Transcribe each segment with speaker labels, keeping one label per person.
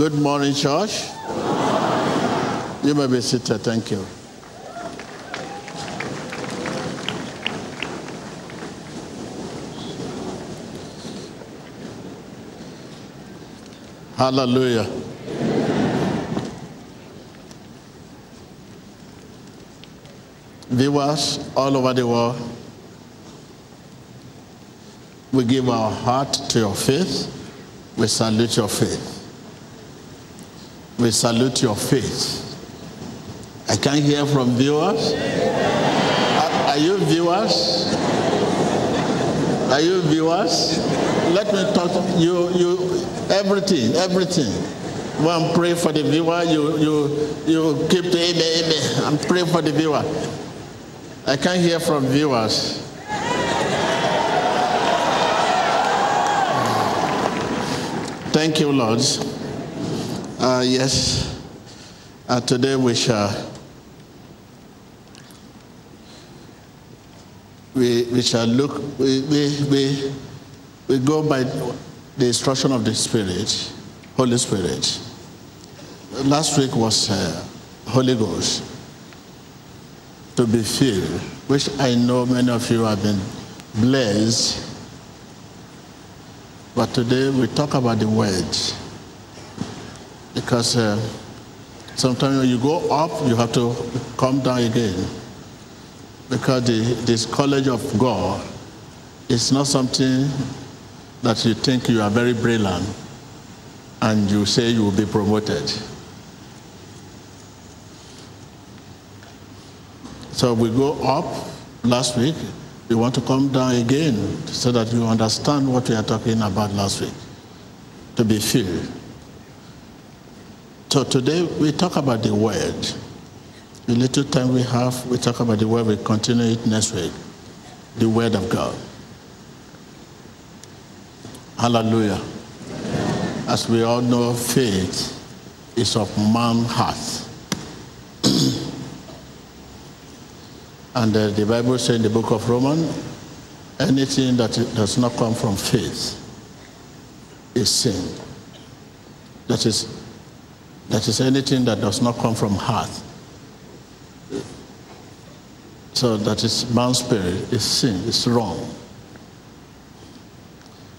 Speaker 1: Good morning, church. You may be seated. Thank you. Hallelujah. Viewers all over the world, we give our heart to your faith. We salute your faith. We salute your faith. I can't hear from viewers. Are, are you viewers? Are you viewers? Let me talk to you you everything, everything. One pray for the viewer, you you you keep the amen, amen. I'm praying for the viewer. I can't hear from viewers. Thank you, Lord. Uh, yes, uh, today we shall we, we shall look we, we, we, we go by the instruction of the Spirit, Holy Spirit. Last week was uh, Holy Ghost to be filled, which I know many of you have been blessed. But today we talk about the words because uh, sometimes when you go up, you have to come down again. Because the, this college of God is not something that you think you are very brilliant and you say you will be promoted. So we go up last week. We want to come down again so that you understand what we are talking about last week. To be filled. So today we talk about the word. The little time we have, we talk about the word. We continue it next week. The word of God. Hallelujah. As we all know, faith is of man heart. and uh, the Bible says in the book of Romans, anything that does not come from faith is sin. That is that is anything that does not come from heart. So that is man's spirit is sin, it's wrong.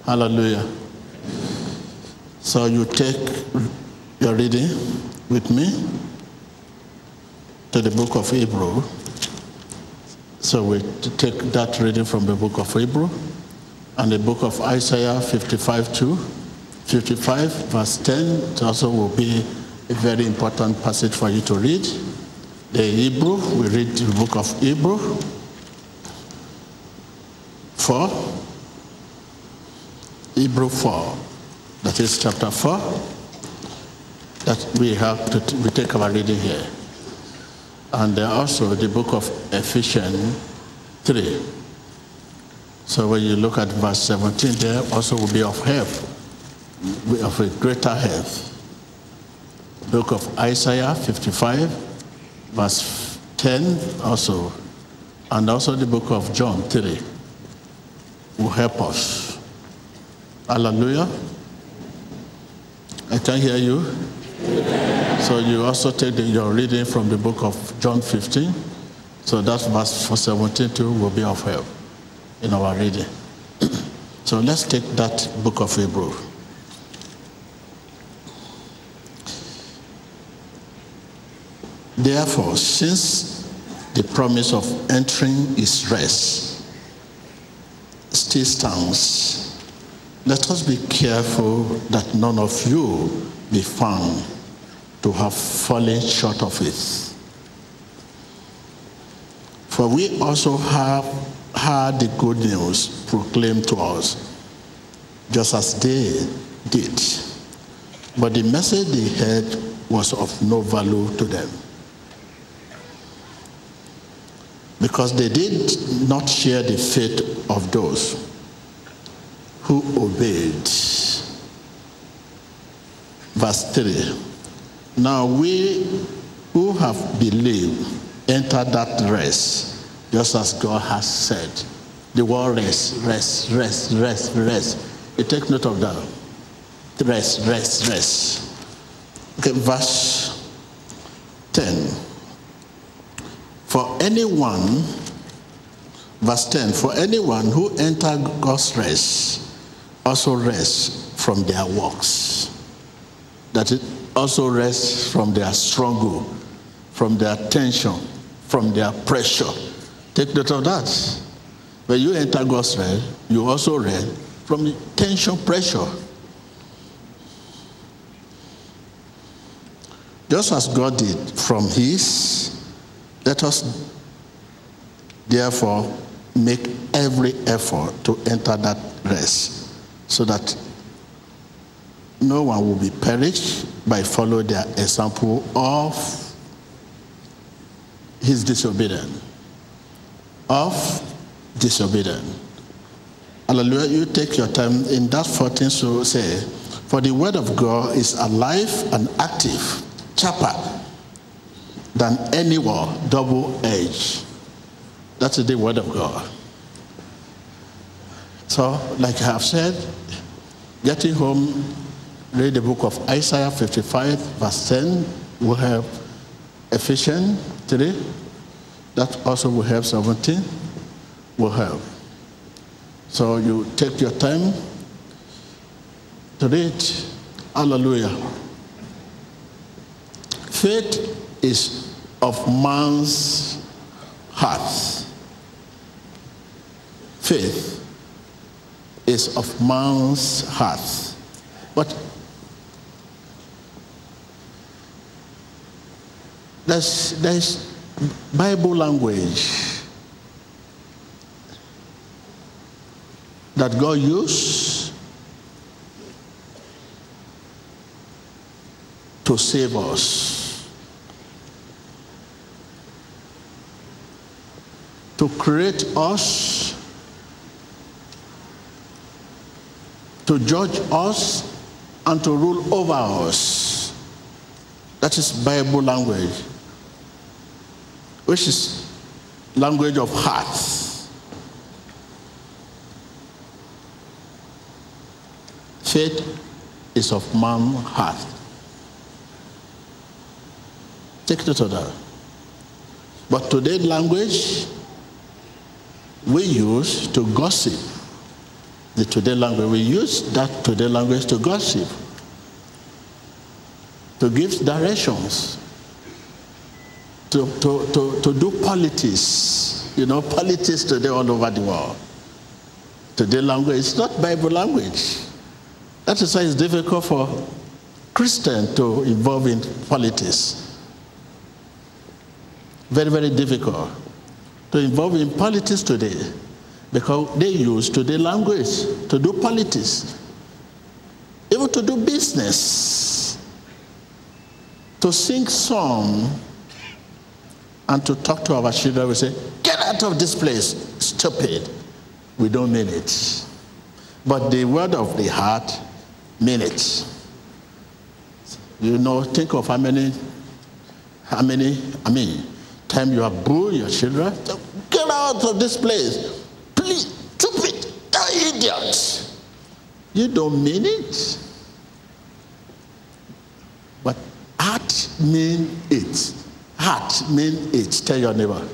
Speaker 1: Hallelujah. So you take your reading with me to the book of Hebrew. So we take that reading from the book of Hebrew and the book of Isaiah 55 2. 55 verse 10 it also will be a very important passage for you to read. The Hebrew, we read the book of Hebrew 4. Hebrew 4, that is chapter 4, that we have to, we take our reading here. And also the book of Ephesians 3. So when you look at verse 17 there, also will be of help, of a greater help book of Isaiah 55, verse 10 also, and also the book of John 3 will help us. Hallelujah. I can hear you. So you also take the, your reading from the book of John 15. So that verse 17 too will be of help in our reading. so let's take that book of Hebrew. Therefore, since the promise of entering his rest still stands, let us be careful that none of you be found to have fallen short of it. For we also have heard the good news proclaimed to us, just as they did. But the message they heard was of no value to them because they did not share the faith of those who obeyed. Verse 3 Now we who have believed enter that rest, just as God has said. The word rest, rest, rest, rest, rest. You take note of that. Rest, rest, rest. Okay, verse 10. For anyone, verse 10, for anyone who enter God's rest also rests from their works. That it also rests from their struggle, from their tension, from their pressure. Take note of that. When you enter God's rest, you also rest from the tension, pressure. Just as God did from His, let us therefore make every effort to enter that rest so that no one will be perished by following their example of his disobedience. Of disobedience. Hallelujah. You take your time in that 14 so say, For the word of God is alive and active sharper than any war, double edged. That's the word of God. So, like I have said, getting home, read the book of Isaiah 55, verse 10. We have Ephesians 3. That also will have 17. Will have. So you take your time to read. Hallelujah. Faith is of man's heart. Faith is of man's heart. But there's, there's Bible language that God used to save us. To create us, to judge us, and to rule over us. That is Bible language, which is language of heart. Faith is of man's heart. Take note of that. But today language we use to gossip. The today language, we use that today language to gossip, to give directions, to, to, to, to do politics. You know, politics today all over the world. Today language is not Bible language. That is why it's difficult for Christians to involve in politics. Very, very difficult to involve in politics today because they use today language to do politics, even to do business, to sing song, and to talk to our children. We say, "Get out of this place, stupid." We don't mean it, but the word of the heart mean it. You know, think of how many, how many, I mean, time you have booed your children, out of this place. Please, stupid, idiot. You don't mean it. But heart mean it. Heart mean it. Tell your neighbor.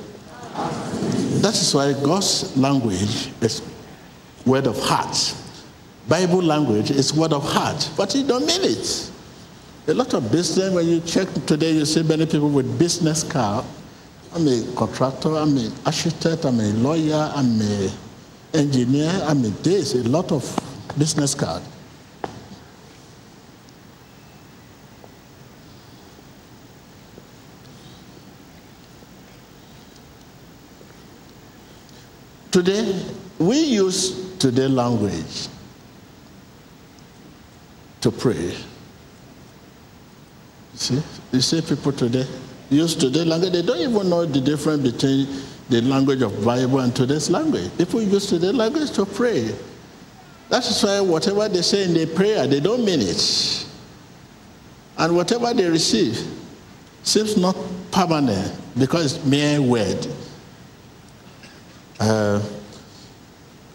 Speaker 1: That is why God's language is word of heart. Bible language is word of heart, but you don't mean it. A lot of business, when you check today, you see many people with business card I'm a contractor, I'm an architect, I'm a lawyer, I'm an engineer, I'm a this, a lot of business card. Today, we use today language to pray. See, you see people today, use today's language, they don't even know the difference between the language of Bible and today's language. People use today's language to pray. That's why whatever they say in their prayer, they don't mean it. And whatever they receive seems not permanent because mere word. Uh,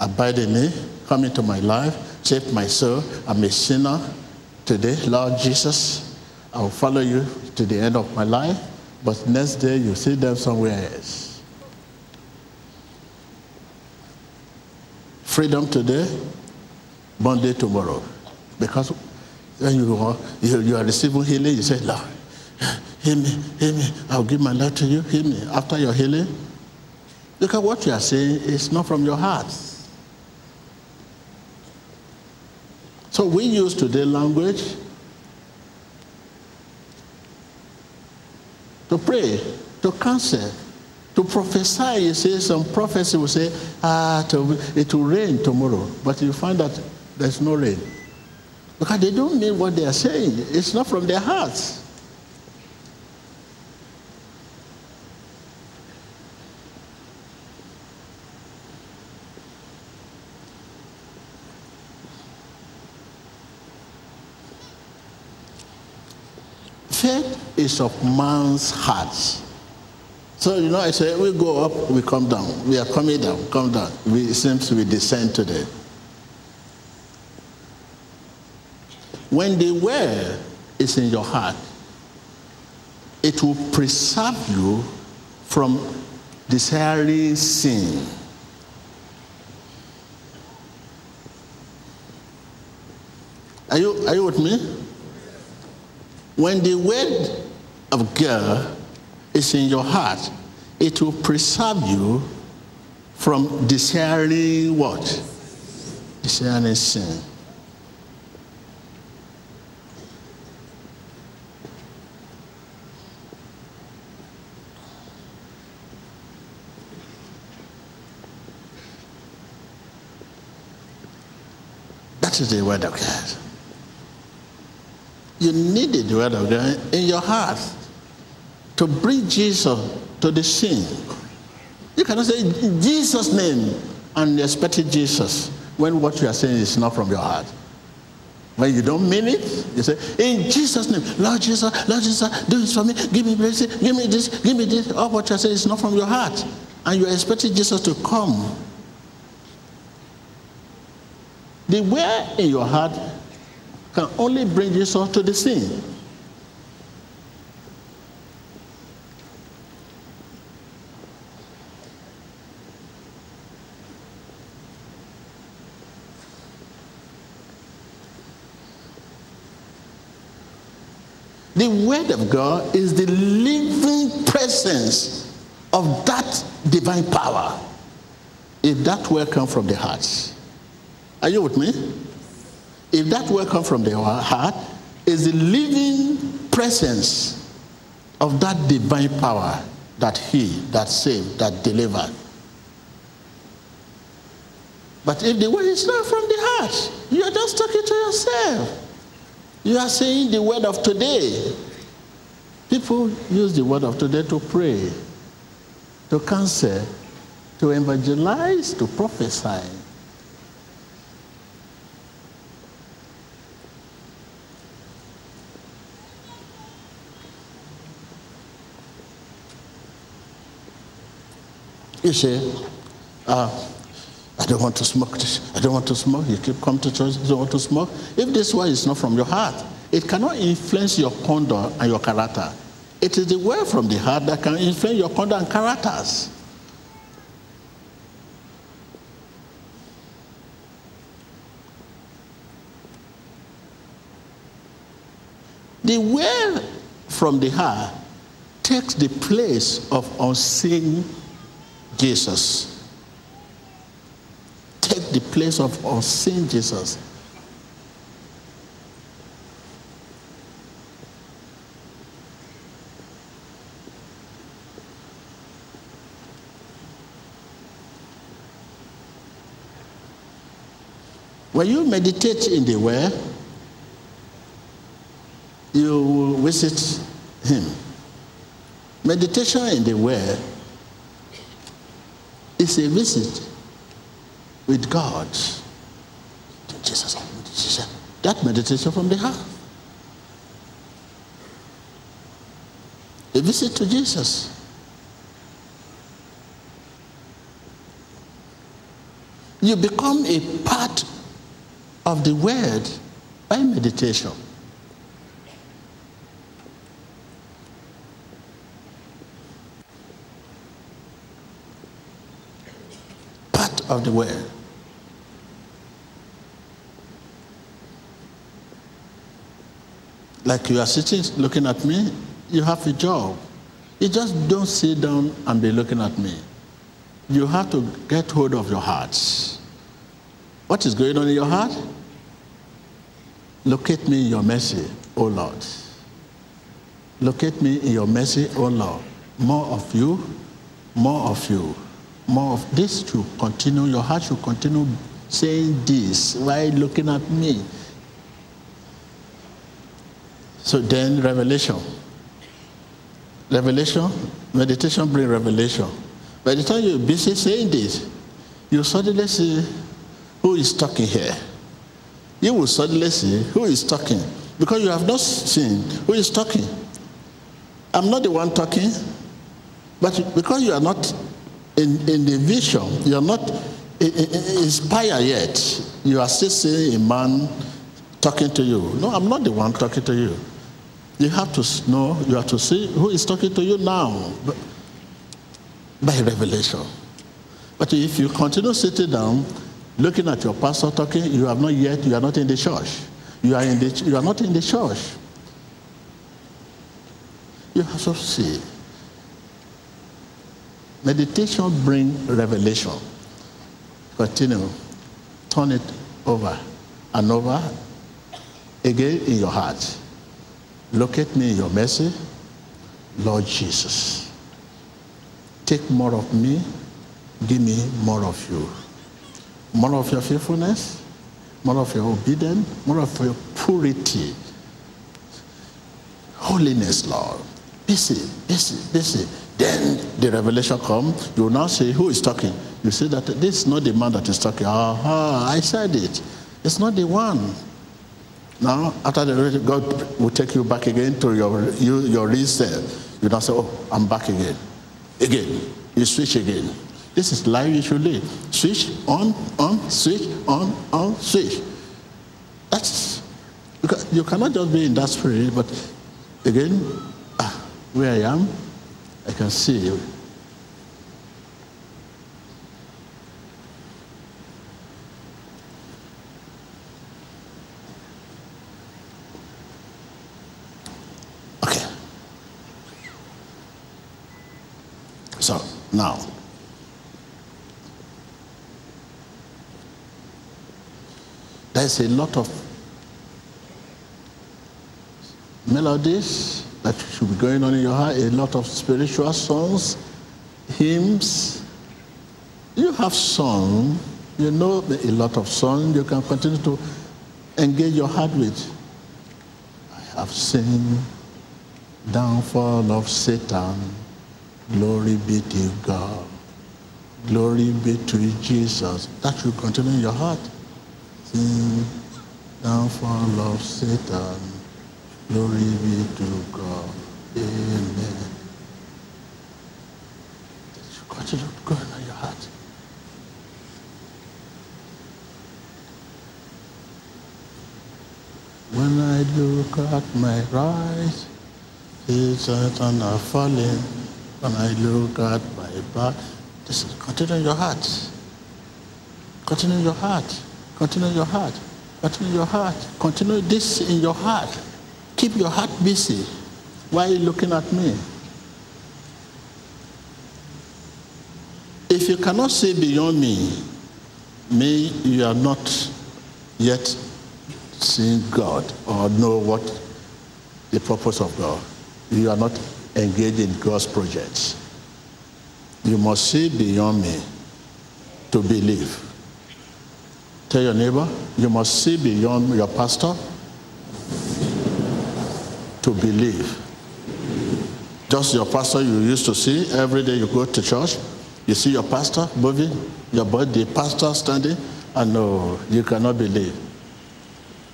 Speaker 1: abide in me, come into my life, save my soul. I'm a sinner today, Lord Jesus. I'll follow you to the end of my life, but next day you see them somewhere else. Freedom today, Monday tomorrow. Because when you are, you, you are receiving healing, you say, Lord, heal me, heal me. I'll give my life to you, heal me. After your healing, look at what you are saying is not from your heart. So we use today language to pray, to counsel, to prophesy. You see, some prophecy will say, ah, it will rain tomorrow. But you find that there's no rain. Because they don't mean what they are saying. It's not from their hearts. Is of man's heart. So, you know, I say, we go up, we come down. We are coming down, come down. We, it seems we descend today. When the word is in your heart, it will preserve you from desiring sin. Are you, are you with me? When the word of God is in your heart, it will preserve you from desiring what? Desiring sin. That is the word of God. You need the word of God in your heart to bring Jesus to the scene. You cannot say in Jesus' name and expect Jesus when what you are saying is not from your heart. When you don't mean it, you say, in Jesus' name, Lord Jesus, Lord Jesus, do this for me, give me blessing, give me this, give me this. All what you are saying is not from your heart. And you are expecting Jesus to come. The where in your heart can only bring Jesus to the scene. The Word of God is the living presence of that divine power. If that word comes from the heart. Are you with me? If that word comes from the heart, is the living presence of that divine power that he, that saved, that delivered. But if the word is not from the heart, you are just talking to yourself. You are saying the word of today. People use the word of today to pray, to counsel, to evangelize, to prophesy. You say, uh, I don't want to smoke. I don't want to smoke. You keep coming to church. You don't want to smoke. If this word is not from your heart, it cannot influence your conduct and your character. It is the word from the heart that can influence your conduct and characters. The word from the heart takes the place of unseen Jesus the place of our unseen Jesus. When you meditate in the Word, you will visit Him. Meditation in the Word is a visit with God. Jesus, that meditation from the heart. A visit to Jesus. You become a part of the word by meditation. Of the way. Like you are sitting looking at me, you have a job. You just don't sit down and be looking at me. You have to get hold of your hearts. What is going on in your heart? Locate me in your mercy, O Lord. Locate me in your mercy, O Lord. More of you, more of you, more of this should continue. Your heart should continue saying this while looking at me. So then, revelation. Revelation, meditation bring revelation. By the time you're busy saying this, you suddenly see who is talking here. You will suddenly see who is talking because you have not seen who is talking. I'm not the one talking, but because you are not in, in the vision, you are not inspired yet. You are still seeing a man talking to you. No, I'm not the one talking to you. You have to know, you have to see who is talking to you now by revelation. But if you continue sitting down, looking at your pastor talking, you have not yet, you are not in the church. You are, in the, you are not in the church. You have to see. Meditation bring revelation. Continue. Turn it over and over again in your heart. Locate me in your mercy, Lord Jesus. Take more of me, give me more of you. More of your faithfulness, more of your obedience, more of your purity. Holiness, Lord. Busy, busy, busy. Then the revelation comes. You will now say, Who is talking? You say that this is not the man that is talking. Aha, I said it. It's not the one. Now, after the revelation, God will take you back again to your, you, your reset. You now say, Oh, I'm back again. Again. You switch again. This is life you should live. Switch on, on, switch on, on, switch. That's you cannot just be in that spirit, but again, ah, where I am, I can see you. Okay. So now, there's a lot of melodies that should be going on in your heart, a lot of spiritual songs, hymns. You have sung, you know a lot of songs you can continue to engage your heart with. I have seen downfall of Satan. Glory be to God. Glory be to Jesus. That should continue in your heart. Sing downfall of Satan. Glory be to God. Amen. Continue going on your heart. When I look at my right, it's Satan are falling. When I look at my back, this is continue in your heart. Continue in your heart. Continue in your heart. Continue in your heart. Continue this in your heart. Keep your heart busy. Why are you looking at me? If you cannot see beyond me, me, you are not yet seeing God or know what the purpose of God. You are not engaged in God's projects. You must see beyond me to believe. Tell your neighbor, you must see beyond your pastor to believe. Just your pastor you used to see every day you go to church, you see your pastor moving, your body, pastor standing, and no, you cannot believe.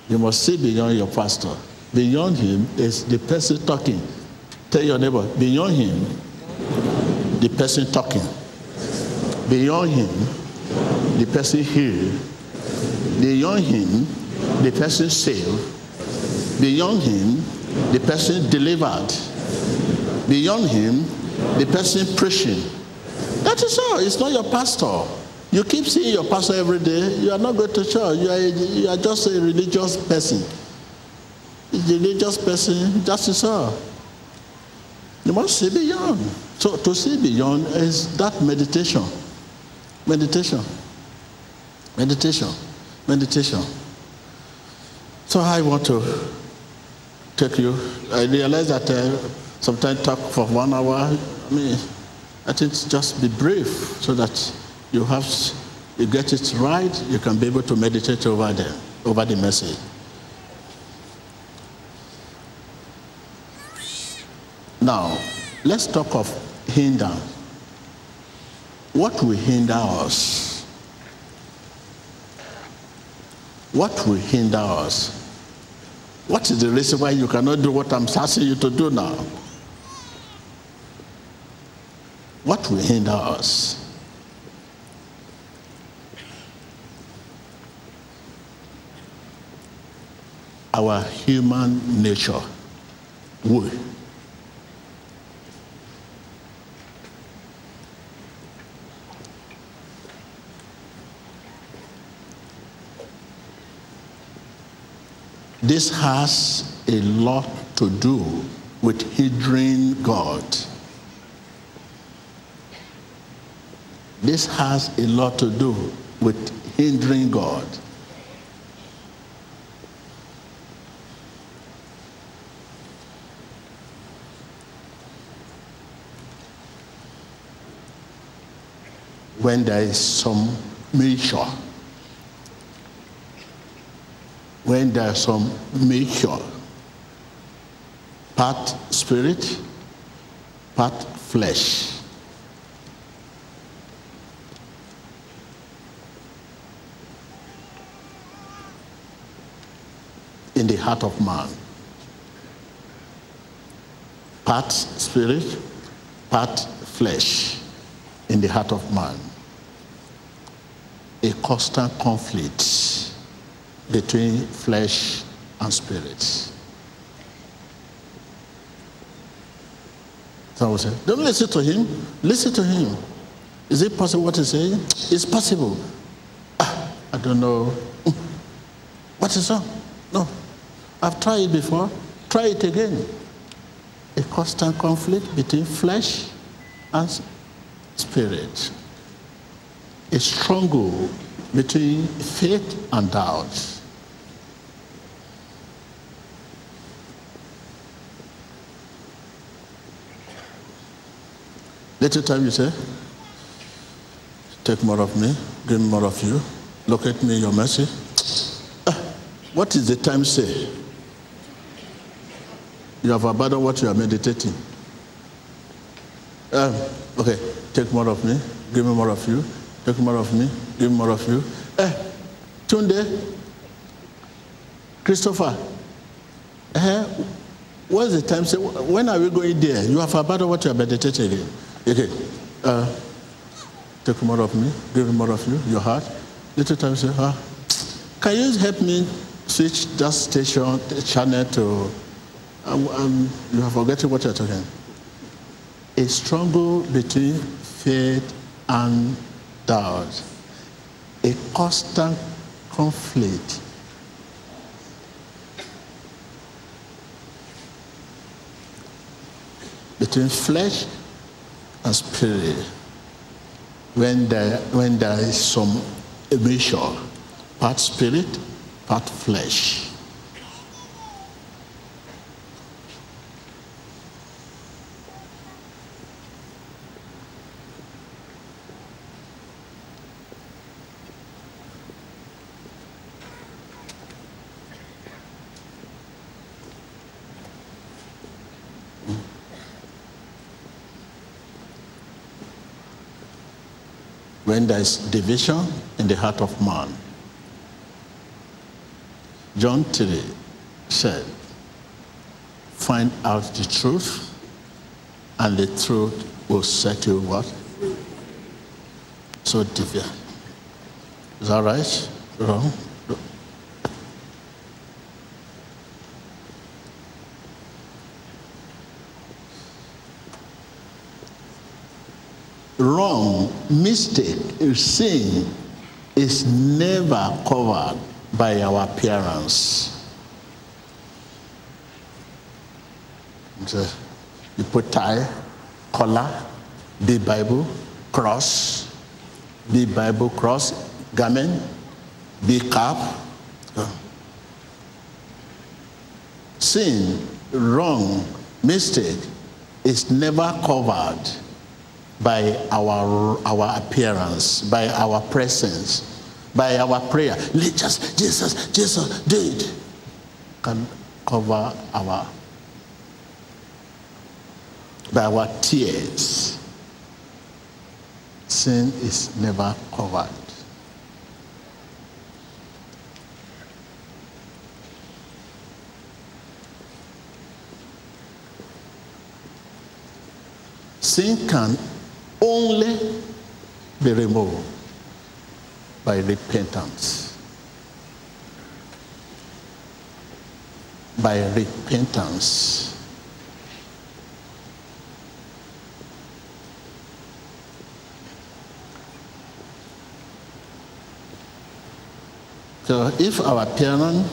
Speaker 1: You must see beyond your pastor. Beyond him is the person talking. Tell your neighbor, beyond him, the person talking. Beyond him, the person here. Beyond him, the person saved. Beyond him, the person delivered. Beyond him, the person preaching. That is all. It's not your pastor. You keep seeing your pastor every day, you are not going to church. You are, a, you are just a religious person. A religious person, just is all. You must see beyond. So to see beyond is that meditation. Meditation. Meditation. Meditation. So I want to take you. I realize that uh, sometimes talk for one hour. I mean, I think just be brief so that you have you get it right. You can be able to meditate over them, over the message. Now, let's talk of hinder. What will hinder us? What will hinder us? What is the reason why you cannot do what I'm asking you to do now? What will hinder us? Our human nature will. This has a lot to do with hindering God. This has a lot to do with hindering God. When there is some measure when there's some mixture, part spirit, part flesh. In the heart of man. Part spirit, part flesh in the heart of man. A constant conflict between flesh and spirit. So I say, don't listen to him, listen to him. Is it possible what he's saying? It's possible. Ah, I don't know. What is wrong? No. I've tried it before. Try it again. A constant conflict between flesh and spirit. A struggle between faith and doubt. Little time you say, take more of me, give me more of you, locate me your mercy. Ah, what is the time say? You have abandoned what you are meditating. Um, okay, take more of me, give me more of you, take more of me, give me more of you. Eh, Tunde, Christopher, eh, what's the time say? When are we going there? You have abandoned what you are meditating in. Okay. Uh, take more of me, give more of you, your heart. Little time say, ah, can you help me switch that station, channel to, um, you have forgotten what you're talking. A struggle between faith and doubt. A constant conflict. Between flesh and spirit when there, when there is some emission, part spirit, part flesh. When there is division in the heart of man. John 3 said, Find out the truth, and the truth will set you what? So divya. Is that right? Wrong? Wrong mistake, sin, is never covered by our appearance. So you put tie, collar, the Bible, cross, the Bible cross, garment, the cap. Sin, wrong, mistake is never covered by our, our appearance, by our presence, by our prayer. Let Just Jesus, Jesus did can cover our by our tears. Sin is never covered. Sin can only be removed by repentance. By repentance. So if our parent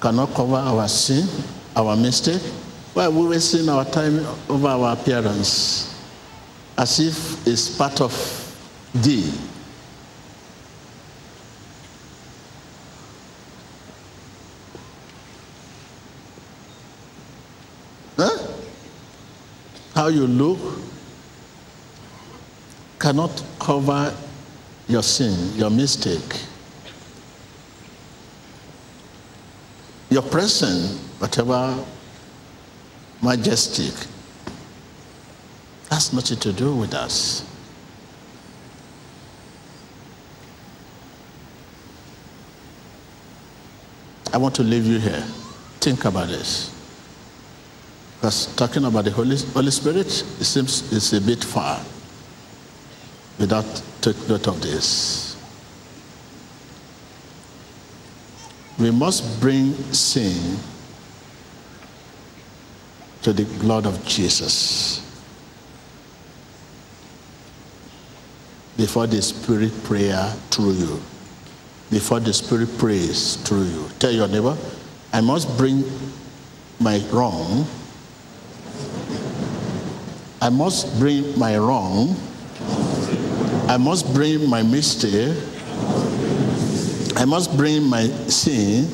Speaker 1: cannot cover our sin, our mistake, why are we wasting our time over our appearance? As if it's part of thee. Huh? How you look cannot cover your sin, your mistake. Your present, whatever majestic, has nothing to do with us. I want to leave you here. Think about this. Because talking about the Holy, Holy Spirit, it seems it's a bit far without taking note of this. we must bring sin to the blood of Jesus before the Spirit prayer through you. Before the Spirit prays through you. Tell your neighbor, I must bring my wrong. I must bring my wrong. I must bring my mistake I must bring my sin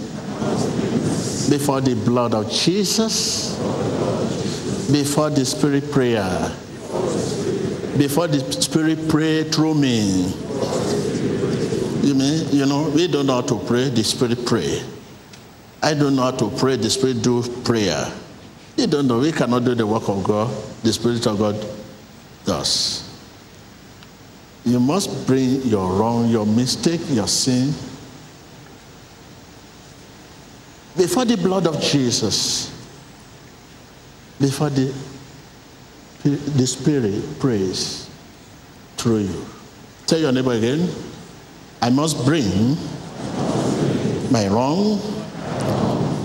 Speaker 1: before the blood of Jesus, before the Spirit prayer, before the Spirit pray through me. You mean, you know, we don't know how to pray, the Spirit pray. I don't know how to pray, the Spirit do prayer. You don't know, we cannot do the work of God, the Spirit of God does. You must bring your wrong, your mistake, your sin before the blood of Jesus, before the, the Spirit prays through you. Tell your neighbor again, I must bring my wrong,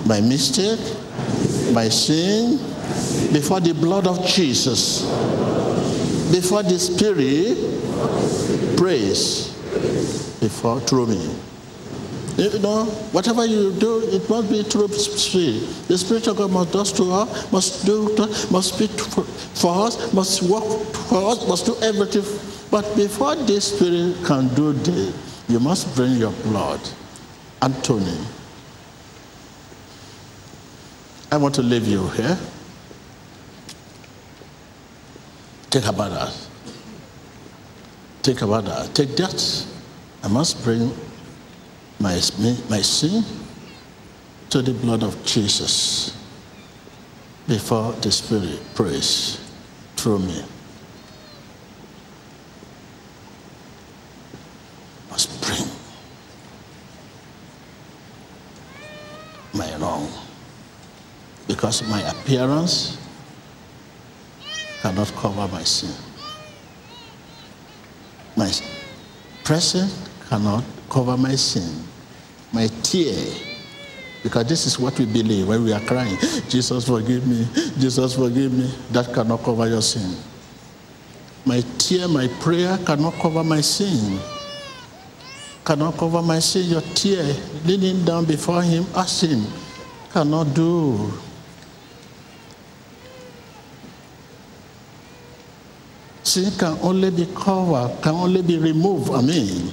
Speaker 1: my mistake, my sin before the blood of Jesus, before the Spirit prays before through me. You know, whatever you do, it must be through spirit. The Spirit of God must do to us, must do, to, must speak for, us, must work for us, must do everything. But before this Spirit can do this, you must bring your blood. Anthony, I want to leave you here. Think about that. Think about that. Take that. I must bring my, my sin to the blood of Jesus before the Spirit prays through me. Must bring my wrong because my appearance cannot cover my sin. My present cannot cover my sin my tear. Because this is what we believe when we are crying. Jesus, forgive me. Jesus, forgive me. That cannot cover your sin. My tear, my prayer cannot cover my sin. Cannot cover my sin. Your tear, leaning down before Him, asking, cannot do. Sin can only be covered, can only be removed, I mean,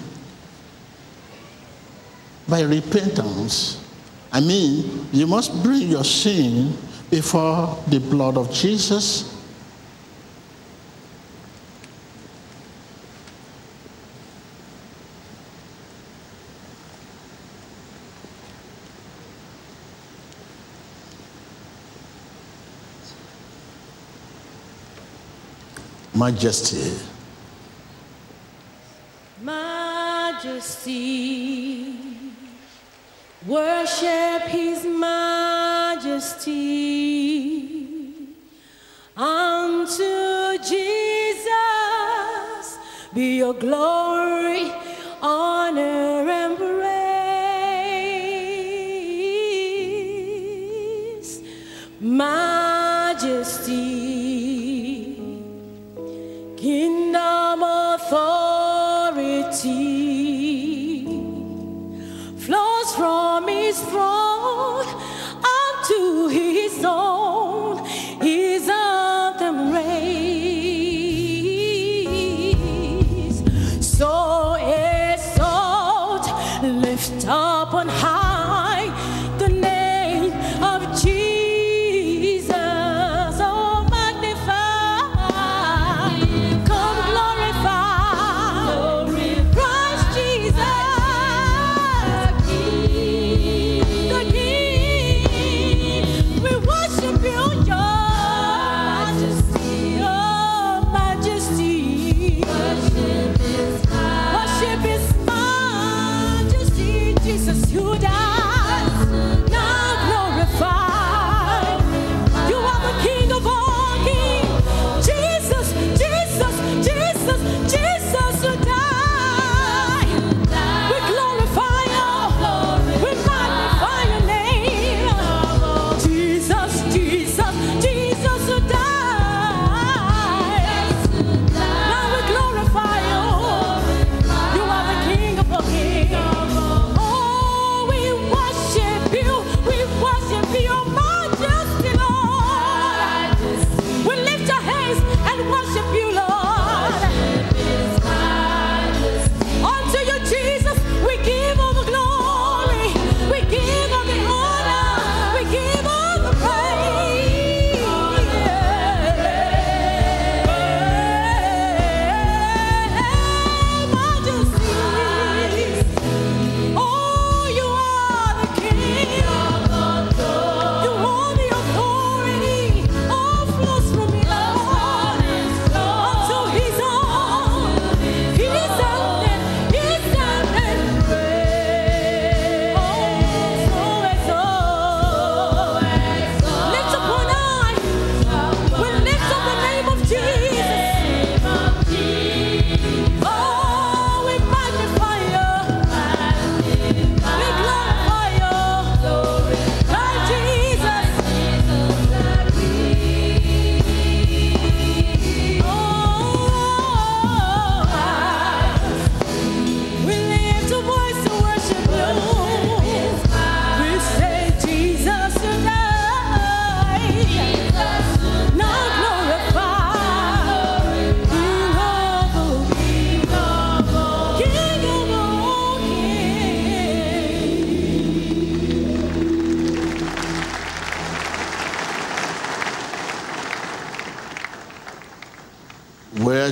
Speaker 1: by repentance. I mean, you must bring your sin before the blood of Jesus. Majesty.
Speaker 2: Majesty. Worship His Majesty. Unto Jesus be your glory, honor,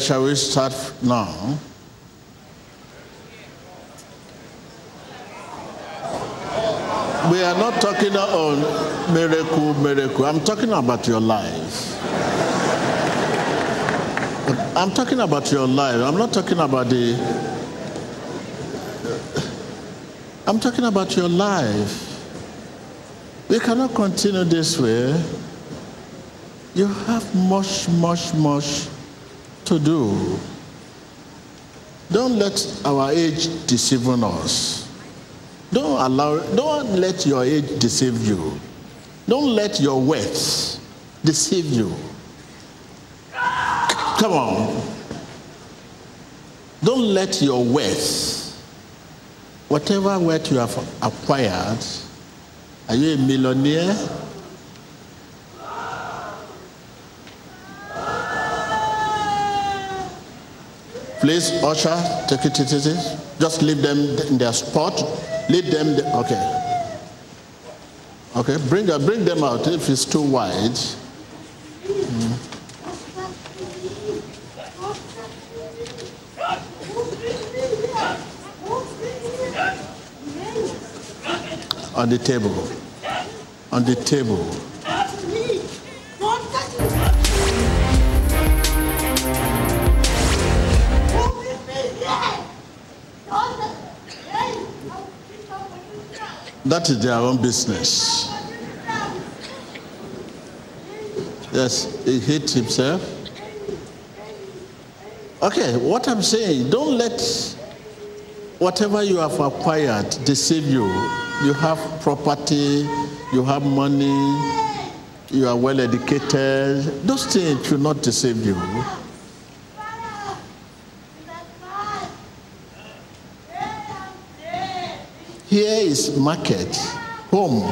Speaker 1: shall we start now? We are not talking on miracle, miracle. I'm talking about your life. I'm talking about your life. I'm not talking about the. I'm talking about your life. We cannot continue this way. You have much, much, much to do. Don't let our age deceive us. Don't allow, don't let your age deceive you. Don't let your words deceive you. Come on. Don't let your wealth, whatever wealth you have acquired, are you a millionaire? Please, usher, take it, it. Just leave them in their spot. Leave them. The, okay. Okay. Bring uh, bring them out if it's too wide. On the table. On the table. That is their own business. Yes, he hit himself. Okay, what I'm saying, don't let whatever you have acquired deceive you. You have property, you have money, you are well educated. Those things should not deceive you. Here is market, home.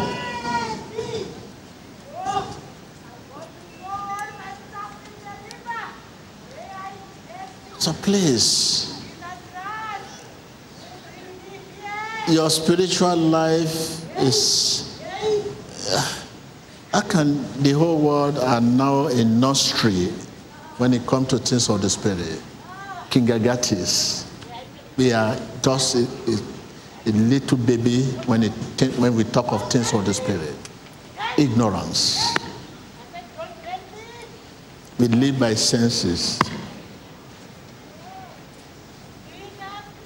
Speaker 1: It's a place. Your spiritual life is. Uh, how can the whole world are now a nursery when it comes to things of the spirit? King Kindergartens. We are just a, a, a little baby when, it, when we talk of things of the spirit. Ignorance. We live by senses.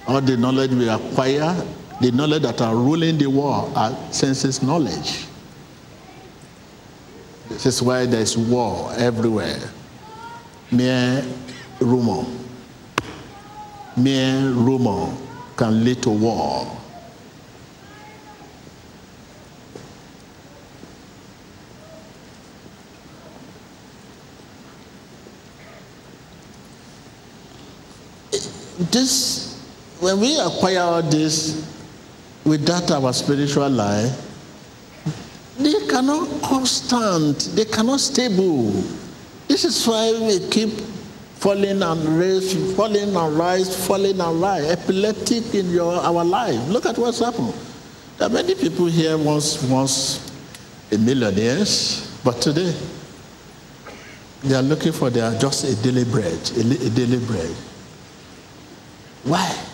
Speaker 1: All the knowledge we acquire, the knowledge that are ruling the world are senses knowledge. This is why there's war everywhere. Mere rumor. Mere rumor can lead to war. This, when we acquire all this without our spiritual life, they cannot constant, they cannot stable. This is why we keep falling and rise, falling and rise, falling and rise. Epileptic in your our life. Look at what's happened. There are many people here once once a millionaires, but today they are looking for their just a daily bread, a, a daily bread. Why?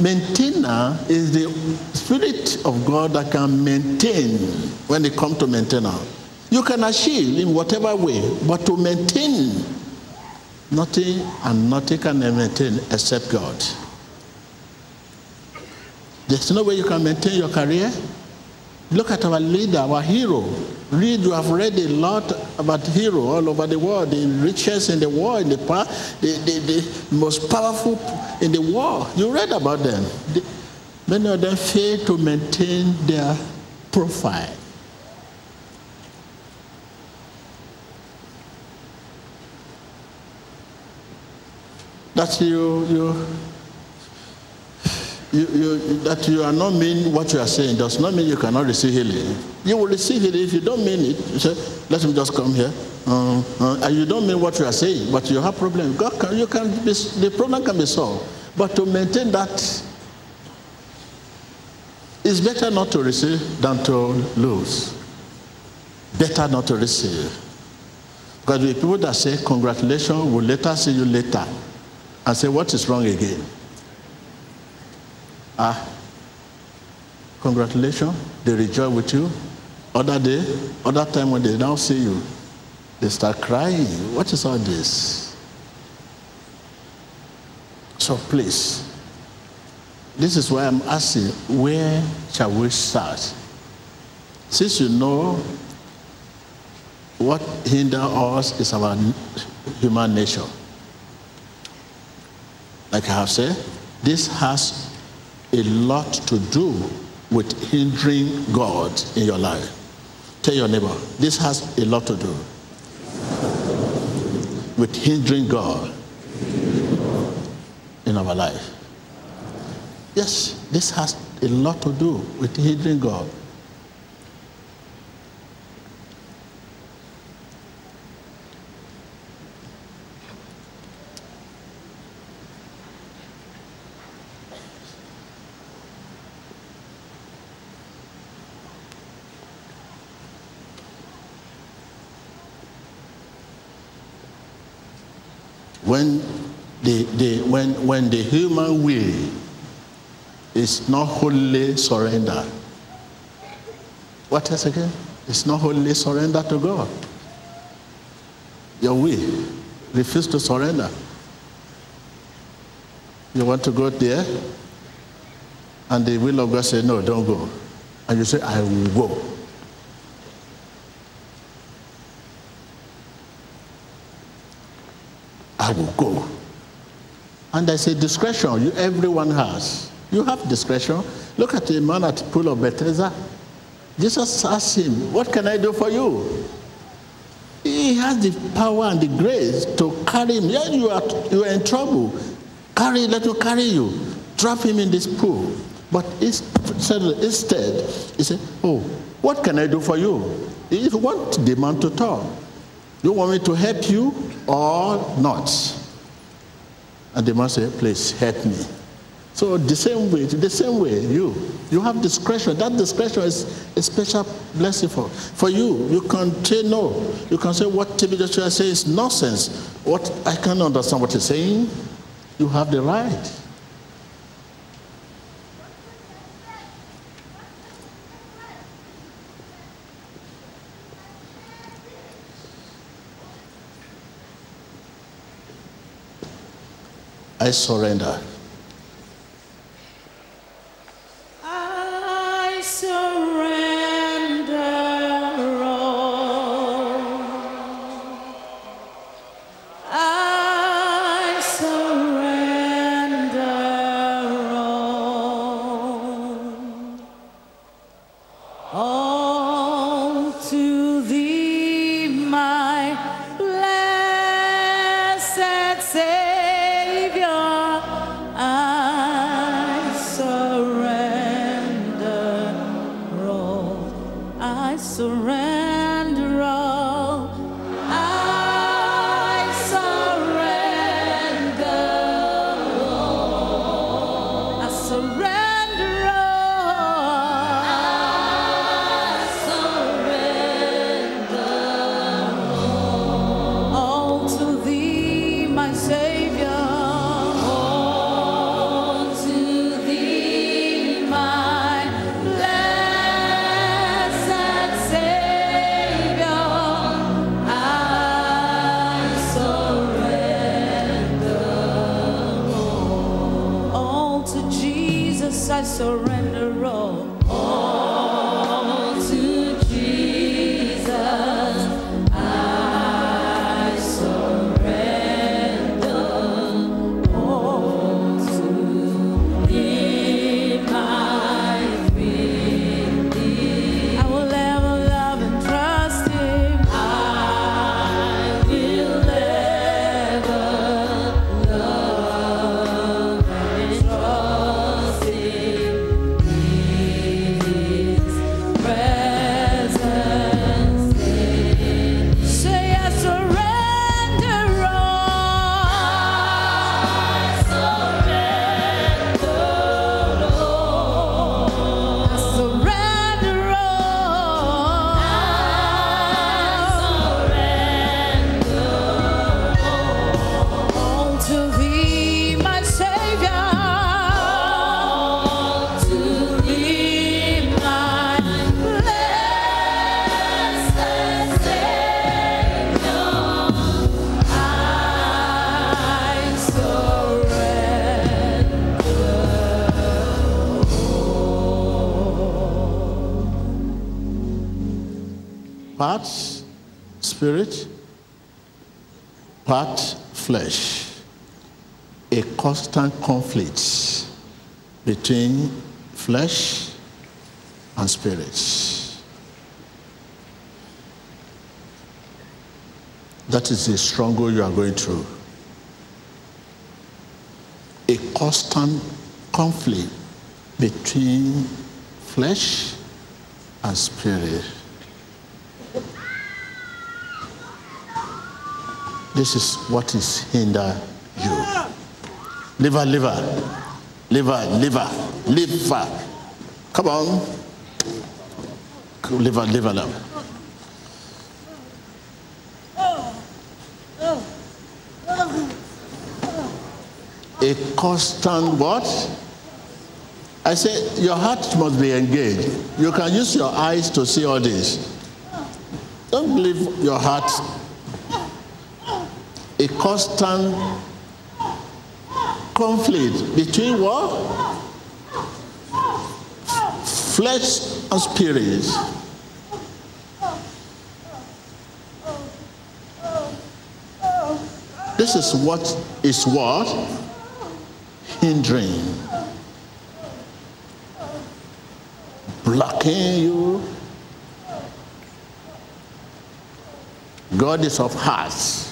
Speaker 1: Maintainer is the spirit of God that can maintain when it comes to maintenance. You can achieve in whatever way, but to maintain nothing and nothing can maintain except God. There's no way you can maintain your career. Look at our leader, our hero. Read, you have read a lot about hero all over the world, the richest in the world, the, the, the, the most powerful in the world. You read about them. The, many of them fail to maintain their profile. That you, you you, you, that you are not mean what you are saying does not mean you cannot receive healing. You will receive healing if you don't mean it. You say, let him just come here. Uh, uh, and you don't mean what you are saying, but you have problem. God can, you can be, the problem can be solved. But to maintain that, it's better not to receive than to lose. Better not to receive. Because the people that say congratulations will later see you later and say what is wrong again. Ah, congratulations. They rejoice with you. Other day, other time when they now see you, they start crying. What is all this? So please, this is why I'm asking, where shall we start? Since you know what hinder us is our human nature. Like I have said, this has a lot to do with hindering God in your life. Tell your neighbor, this has a lot to do with hindering God
Speaker 2: in our life. Yes, this has a lot to do with hindering God. When the, the, when, when the human will is not wholly surrender. What else again? It's not wholly surrender to God. Your will refuse to surrender. You want to go there, and the will of God say, No, don't go. And you say, I will go. I will go. And there's a discretion you, everyone has. You have discretion. Look at the man at the pool of Bethesda. Jesus asked him, What can I do for you? He has the power and the grace to carry him. Yeah, you are, you are in trouble. Carry, let me carry you. Drop him in this pool. But instead, he said, Oh, what can I do for you? You want the man to talk, you want me to help you or not? And the man said, Please help me. So the same way, the same way, you you have discretion. That discretion is a special blessing for, for you. You can say no. You can say what TB Joshua says is nonsense. What I can't understand what he's saying. You have the right. I surrender. Constant conflict between flesh and spirit. That is the struggle you are going through. A
Speaker 1: constant conflict between flesh and spirit. This is what is hinder you. Liver, liver, liver, liver, liver. Come on. Liver, liver, liver. A constant what? I say your heart must be engaged. You can use your eyes to see all this. Don't believe your heart. A constant conflict between what? Flesh and spirit. This is what is what? Hindering. Blocking you. God is of hearts.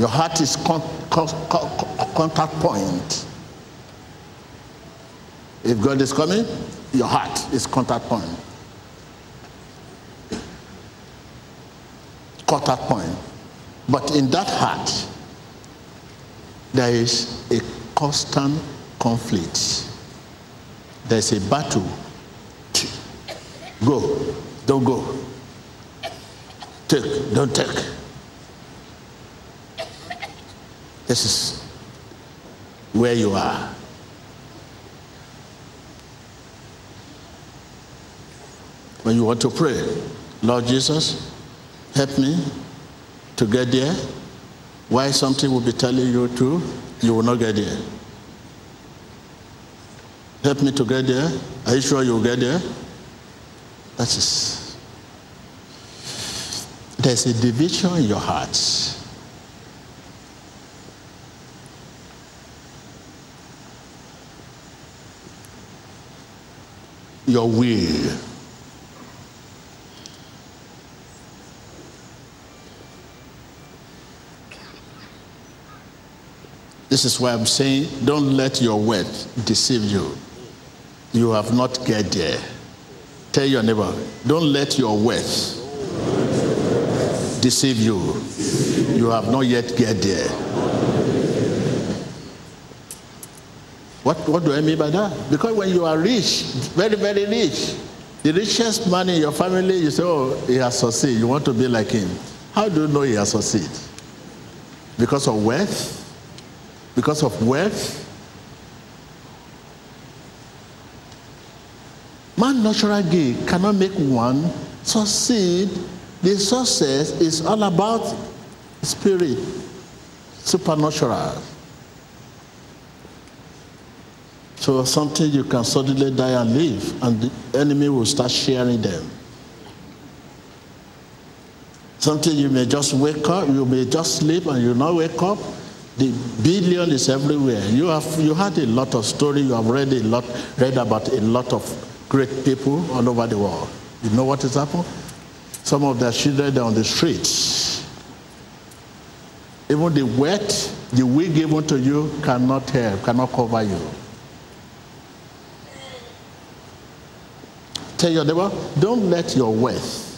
Speaker 1: Your heart is con- con- con- contact point. If God is coming, your heart is contact point. Contact point. But in that heart, there is a constant conflict. There's a battle. Go, don't go. Take, don't take. This is where you are. When you want to pray, Lord Jesus, help me to get there. Why something will be telling you to, you will not get there. Help me to get there. Are you sure you'll get there? That is. There's a division in your hearts. Your will. This is why I'm saying don't let your wealth deceive you. You have not get there. Tell your neighbor, don't let your wealth deceive you. You have not yet get there. What, what do I mean by that? Because when you are rich, very, very rich, the richest man in your family, you say, oh, he has succeeded. You want to be like him. How do you know he has succeeded? Because of wealth? Because of wealth? Man natural gain cannot make one succeed. The success is all about spirit, supernatural. So something you can suddenly die and live, and the enemy will start sharing them. Something you may just wake up, you may just sleep and you not wake up. The billion is everywhere. You have you had a lot of story. You have read a lot, read about a lot of great people all over the world. You know what has happened? Some of their children are on the streets. Even the wet, the wig given to you cannot help, cannot cover you. Tell your neighbor, don't let your wealth,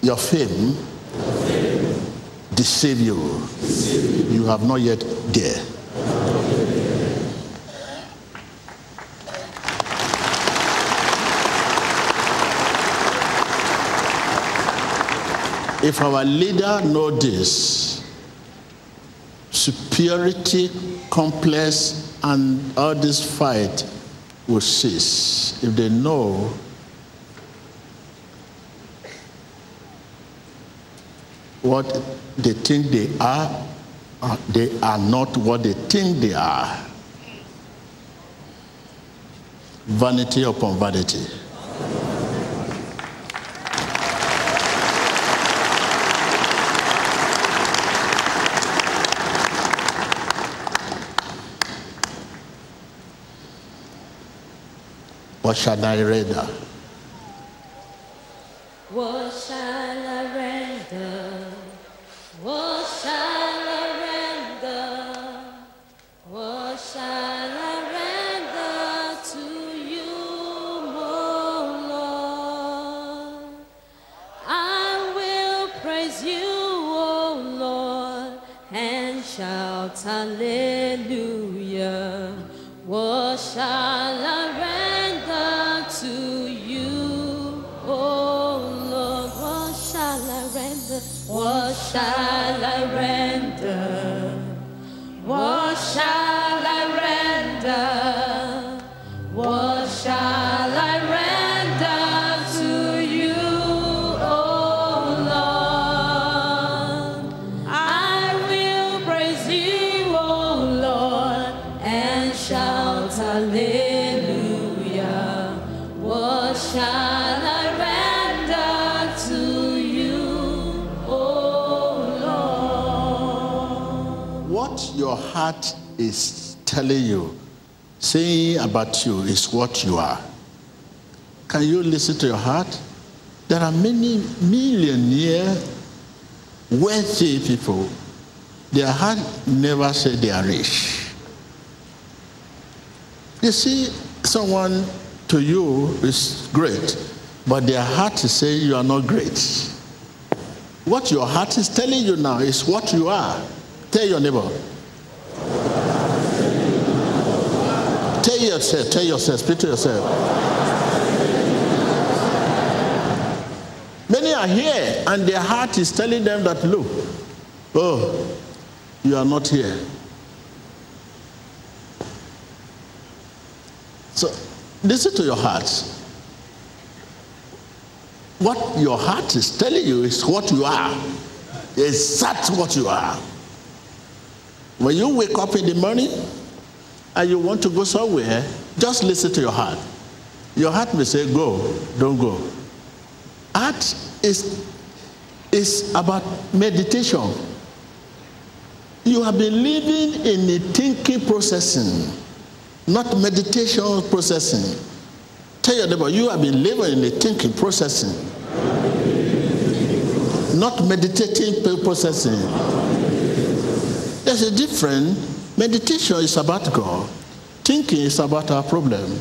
Speaker 1: your fame, deceive you. You have not yet there. If our leader know this, superiority complex and all this fight will cease. If they know what they think they are, uh, they are not what they think they are. Vanity upon vanity. What shall I render?
Speaker 2: What shall I render? What shall I render? What shall I render to you, O Lord? I will praise you, O Lord, and shout hallelujah. What shall What
Speaker 1: heart is telling you, saying about you, is what you are. Can you listen to your heart? There are many millionaire, wealthy people. Their heart never say they are rich. You see, someone to you is great, but their heart is saying you are not great. What your heart is telling you now is what you are. Tell your neighbor. Tell yourself, tell yourself, speak to yourself. Many are here and their heart is telling them that, look, oh, you are not here. So listen to your heart. What your heart is telling you is what you are. Is that what you are? When you wake up in the morning and you want to go somewhere, just listen to your heart. Your heart may say, go, don't go. Heart is, is about meditation. You have been living in a thinking processing, not meditation processing. Tell your neighbor, you have been living in a thinking processing, not meditating processing. There's a difference. Meditation is about God. Thinking is about our problem.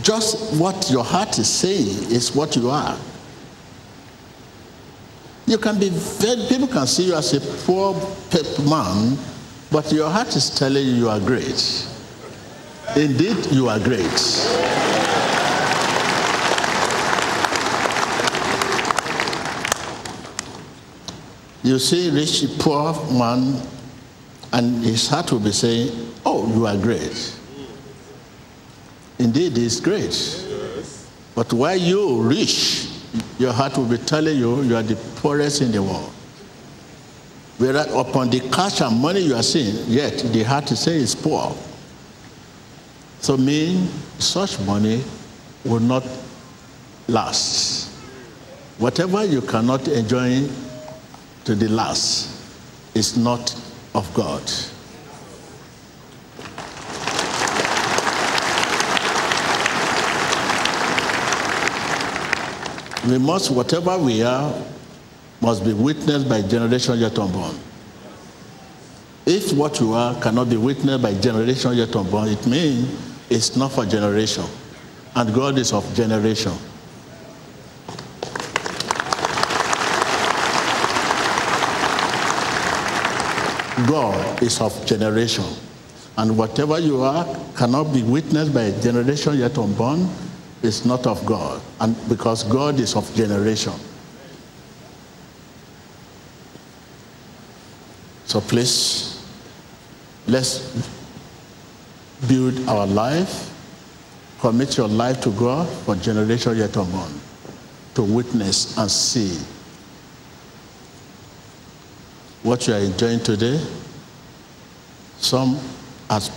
Speaker 1: Just what your heart is saying is what you are. You can be very, people can see you as a poor man, but your heart is telling you you are great. Indeed, you are great. You see, rich, poor man, and his heart will be saying, Oh, you are great. Indeed, he's great. But while you rich, your heart will be telling you you are the poorest in the world. Whereas upon the cash and money you are seeing, yet the heart is saying is poor. So mean such money will not last. Whatever you cannot enjoy to the last is not of God. We must, whatever we are, must be witnessed by generation yet unborn. If what you are cannot be witnessed by generation yet unborn, it means it's not for generation. And God is of generation. God is of generation. And whatever you are cannot be witnessed by a generation yet unborn is not of God. And because God is of generation. So please, let's build our life, commit your life to God for generation yet unborn, to witness and see what you are enjoying today. Some has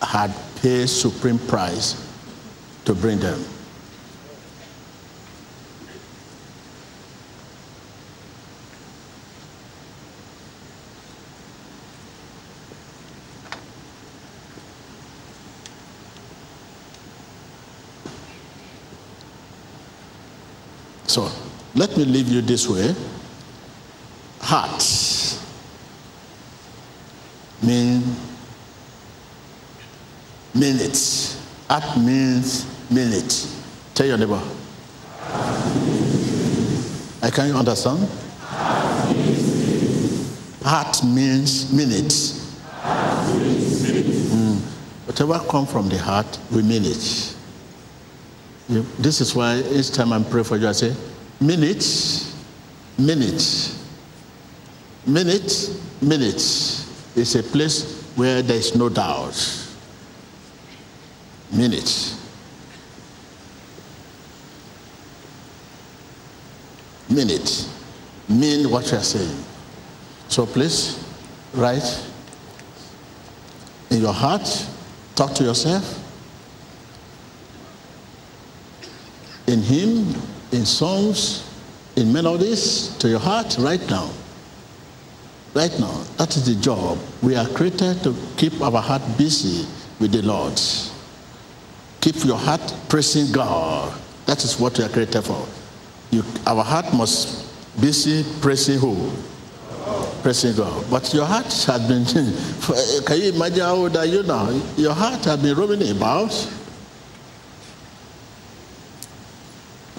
Speaker 1: had paid supreme price to bring them. So let me leave you this way. Heart means minutes. Heart means minute. Tell your neighbor. I can you understand? Heart means minutes. Mm. Whatever come from the heart, we mean it. This is why each time I pray for you, I say, minute, minute, minute, minute. It's a place where there is no doubt. Minute. Minute. Mean what you are saying. So please, write in your heart, talk to yourself. In hymn, in songs, in melodies, to your heart, right now. Right now, that is the job. We are created to keep our heart busy with the Lord. Keep your heart praising God. That is what we are created for. You, our heart must be busy praising who? Praising God. But your heart has been, can you imagine how old are you now? Your heart has been roaming about.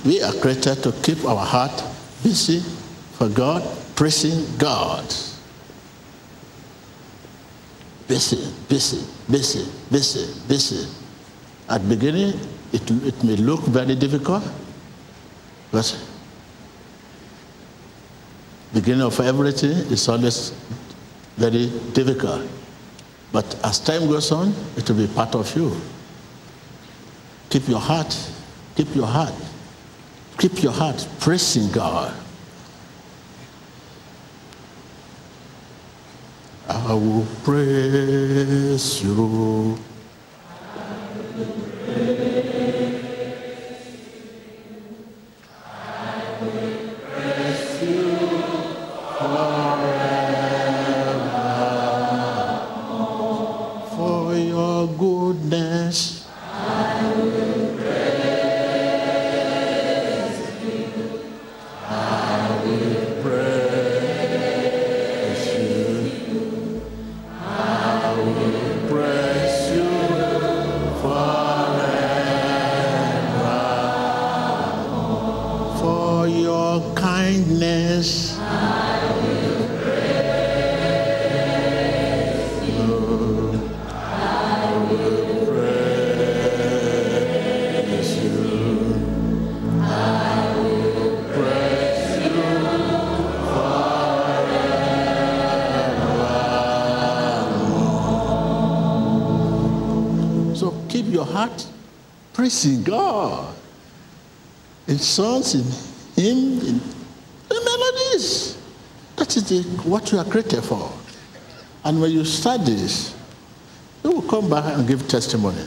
Speaker 1: We are created to keep our heart busy for God, praising God. Busy, busy, busy, busy, busy. At beginning, it, it may look very difficult, but beginning of everything is always very difficult. But as time goes on, it will be part of you. Keep your heart, keep your heart, keep your heart praising God. I will praise you. Praising God in songs, in hymn, in, in melodies. That is the, what you are created for. And when you start this, you will come back and give testimony.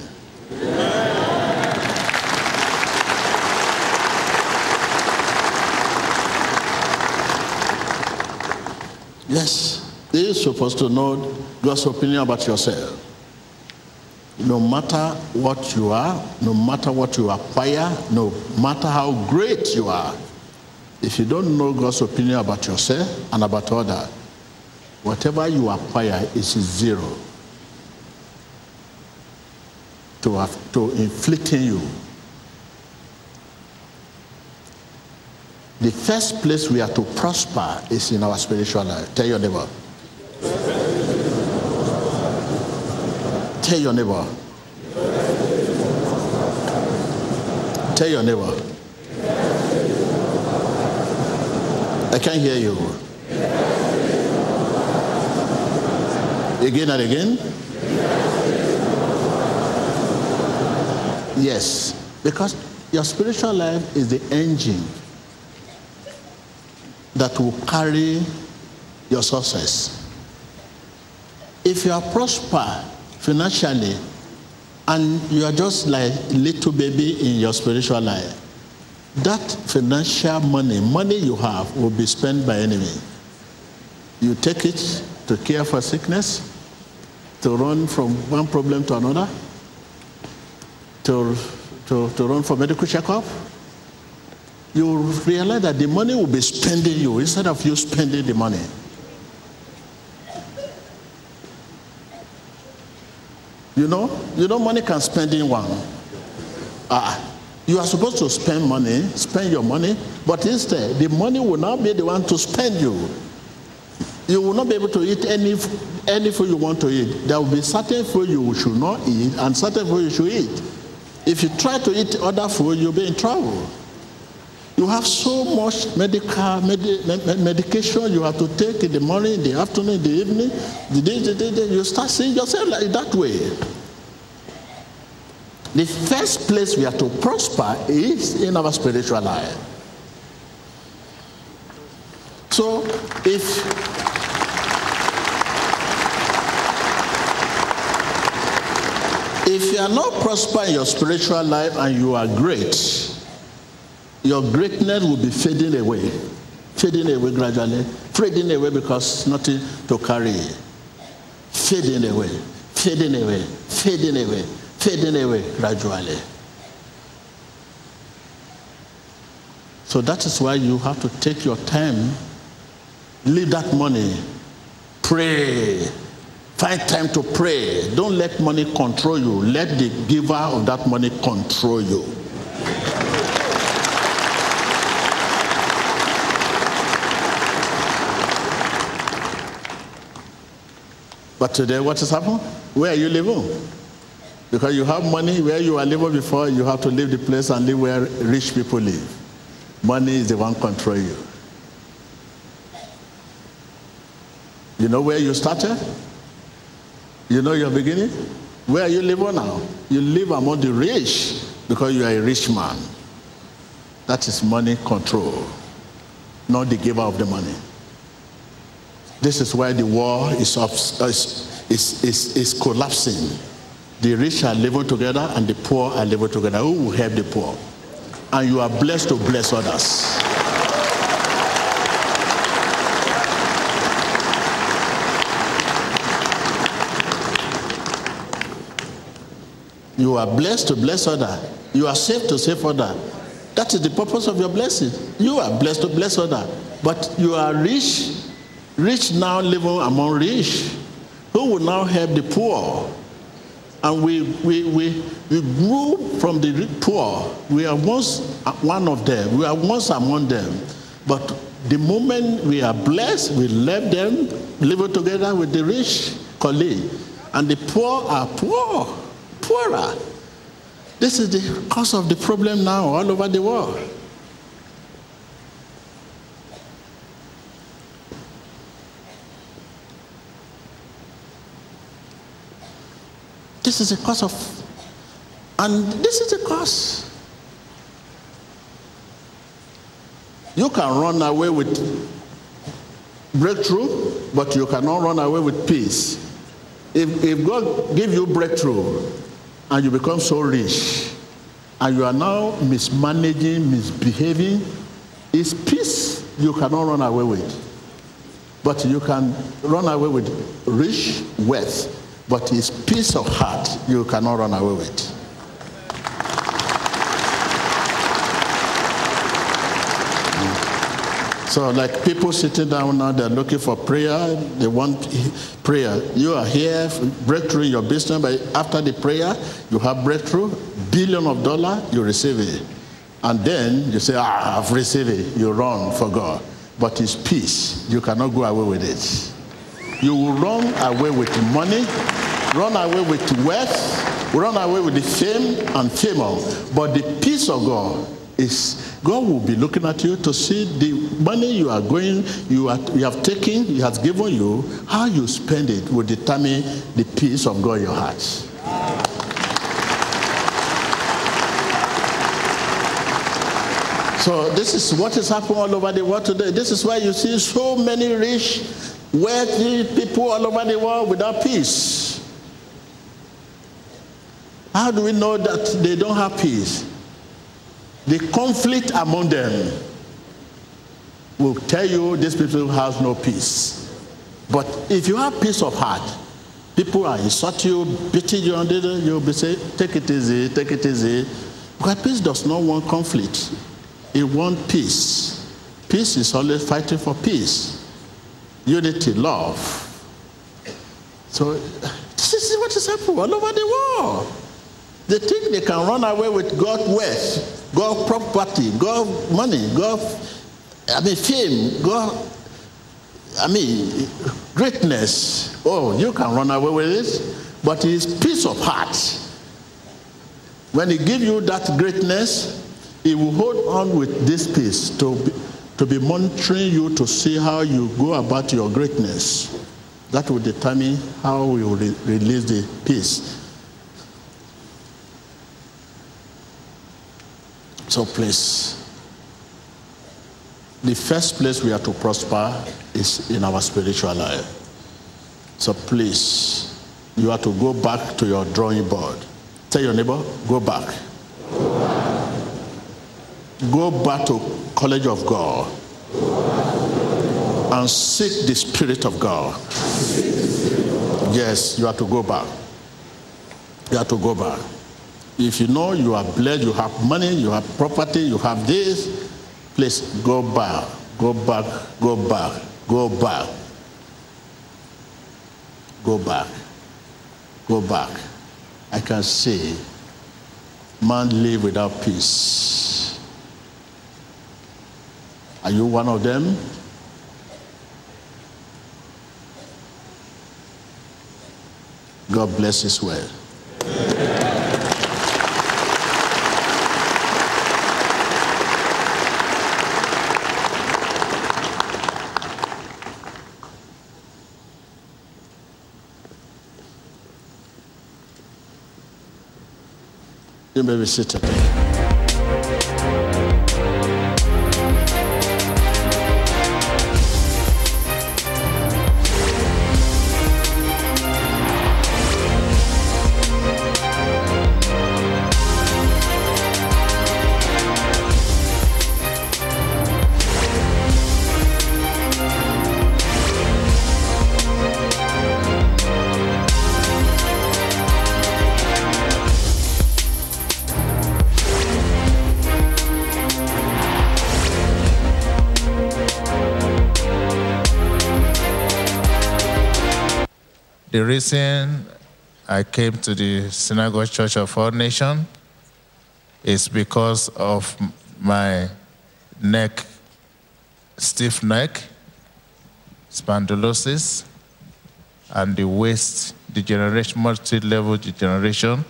Speaker 1: Yes, you're supposed to know God's opinion about yourself. No matter what you are, no matter what you acquire, no matter how great you are, if you don't know God's opinion about yourself and about others, whatever you acquire is zero to, have, to inflicting you. The first place we are to prosper is in our spiritual life. Tell your neighbor. Tell your neighbor. Tell your neighbor. I can't hear you. Again and again? Yes, because your spiritual life is the engine that will carry your success. If you are prosper financially and you are just like little baby in your spiritual life, that financial money, money you have, will be spent by enemy. You take it to care for sickness, to run from one problem to another, to, to, to run for medical checkup. you realize that the money will be spending you instead of you spending the money. You know, you know, money can spend in one. Ah, you are supposed to spend money, spend your money, but instead, the money will not be the one to spend you. You will not be able to eat any any food you want to eat. There will be certain food you should not eat and certain food you should eat. If you try to eat other food, you'll be in trouble. You have so much medical medi- med- medication you have to take in the morning, in the afternoon, the evening. The day, the day, the day, you start seeing yourself like that way. The first place we have to prosper is in our spiritual life. So if if you are not prosper in your spiritual life and you are great, your greatness will be fading away, fading away gradually, fading away because nothing to carry, fading away, fading away, fading away, fading away gradually. So that is why you have to take your time, leave that money, pray. Find time to pray. Don't let money control you. Let the giver of that money control you. But today, what has happened? Where are you living? Because you have money where you are living before, you have to leave the place and live where rich people live. Money is the one control you. You know where you started? You know your beginning? Where are you living now? You live among the rich because you are a rich man. That is money control, not the giver of the money. This is why the war is, is, is, is, is collapsing. The rich are living together and the poor are living together. Who will help the poor? And you are blessed to bless others. You are blessed to bless others. You are saved to save others. That is the purpose of your blessing. You are blessed to bless others. But you are rich, rich now living among rich. Who will now help the poor? And we, we, we, we grew from the poor. We are once one of them. We are once among them. But the moment we are blessed, we left them living together with the rich colleague. And the poor are poor, poorer. This is the cause of the problem now all over the world. This is the cause of, and this is the cause. You can run away with breakthrough, but you cannot run away with peace. If, if God give you breakthrough and you become so rich, and you are now mismanaging, misbehaving, it's peace you cannot run away with. But you can run away with rich wealth, but it's peace of heart you cannot run away with. So, like people sitting down now, they're looking for prayer. They want prayer. You are here, breakthrough in your business, but after the prayer, you have breakthrough, billion of dollar, you receive it. And then you say, ah, I've received it. You run for God. But it's peace. You cannot go away with it. You will run away with money, run away with wealth, run away with the fame and favor. But the peace of God is God will be looking at you to see the money you are going, you, are, you have taken, He has given you, how you spend it will determine the peace of God in your heart. So this is what is happening all over the world today. This is why you see so many rich, wealthy people all over the world without peace. How do we know that they don't have peace? The conflict among them will tell you these people have no peace. But if you have peace of heart, people are insult you, beating you the you'll be saying, take it easy, take it easy. Because peace does not want conflict. It wants peace. Peace is always fighting for peace, unity, love. So this is what is happening all over the world. They think they can run away with God's wealth, God's property, God's money, God, I mean, fame, God, I mean, greatness. Oh, you can run away with it, but it's peace of heart. When He gives you that greatness, He will hold on with this peace to to be monitoring you to see how you go about your greatness. That will determine how we will re- release the peace. So please, the first place we are to prosper is in our spiritual life. So please, you are to go back to your drawing board. Tell your neighbor, go back. Go back to College of God and seek the Spirit of God. Yes, you have to go back. You have to go back. If you know you are blessed, you have money, you have property, you have this, please go back, go back, go back, go back. Go back, go back. I can see man live without peace. Are you one of them? God bless his word. You may be seated.
Speaker 3: Reason I came to the Synagogue Church of All Nation is because of my neck, stiff neck, spondylosis, and the waist degeneration, multi-level degeneration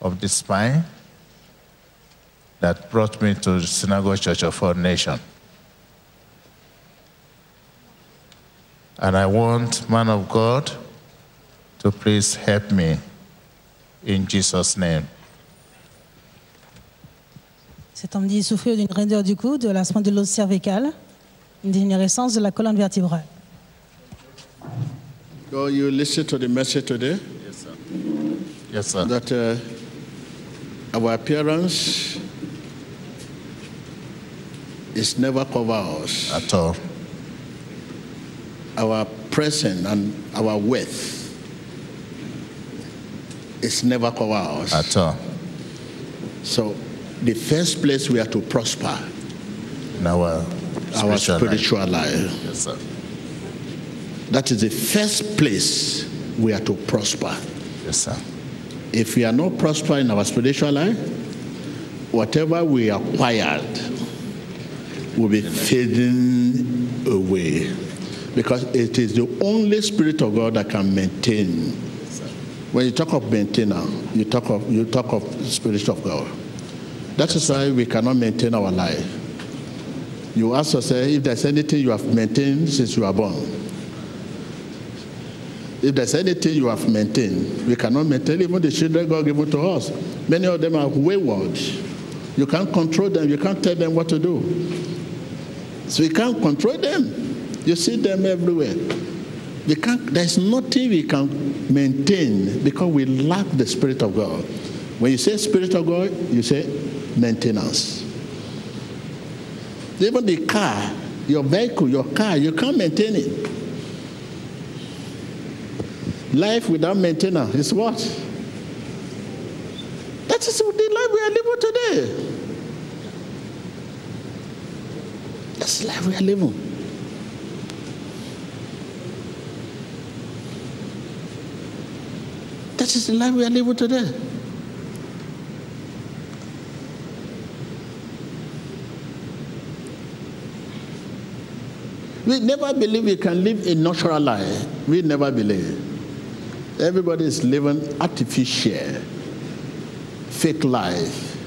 Speaker 3: of the spine that brought me to the Synagogue Church of All Nation. And I want, man of God, to please help me in Jesus' name.
Speaker 4: Cet homme dit souffrir d'une raideur du cou, de la spondylose cervicale, une dégénérescence de la colonne vertébrale.
Speaker 1: So you listen to the message today
Speaker 3: Yes, sir. Yes, sir.
Speaker 1: that uh, our appearance is never cover us.
Speaker 3: At all.
Speaker 1: Our presence and our wealth is never cover us.
Speaker 3: At all.
Speaker 1: So the first place we are to prosper
Speaker 3: In our
Speaker 1: our
Speaker 3: spiritual life.
Speaker 1: life.
Speaker 3: Yes, sir.
Speaker 1: That is the first place we are to prosper.
Speaker 3: Yes, sir.
Speaker 1: If we are not prosper in our spiritual life, whatever we acquired will be fading away. Because it is the only Spirit of God that can maintain. When you talk of maintainer, uh, you talk of you talk of Spirit of God. That is why we cannot maintain our life. You ask yourself if there's anything you have maintained since you were born. If there's anything you have maintained, we cannot maintain even the children God given to us. Many of them are wayward. You can't control them, you can't tell them what to do. So we can't control them. You see them everywhere. We can't, there's nothing we can maintain because we lack the Spirit of God. When you say Spirit of God, you say maintenance. Even the car, your vehicle, your car, you can't maintain it. Life without maintenance is what? That is the life we are living today. That's the life we are living. That is the life we are living today. We never believe we can live a natural life. We never believe. Everybody is living artificial, fake life,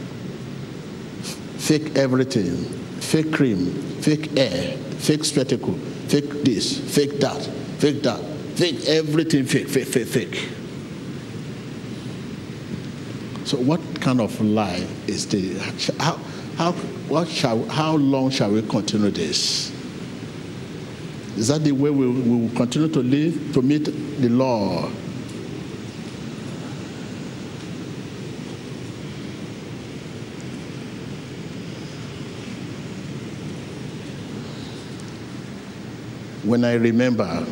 Speaker 1: fake everything, fake cream, fake air, fake spectacle, fake this, fake that, fake that, fake everything, fake, fake, fake, fake. So, what kind of life is this? How, how, what shall, how long shall we continue this? Is that the way we, we will continue to live to meet the law? When I remember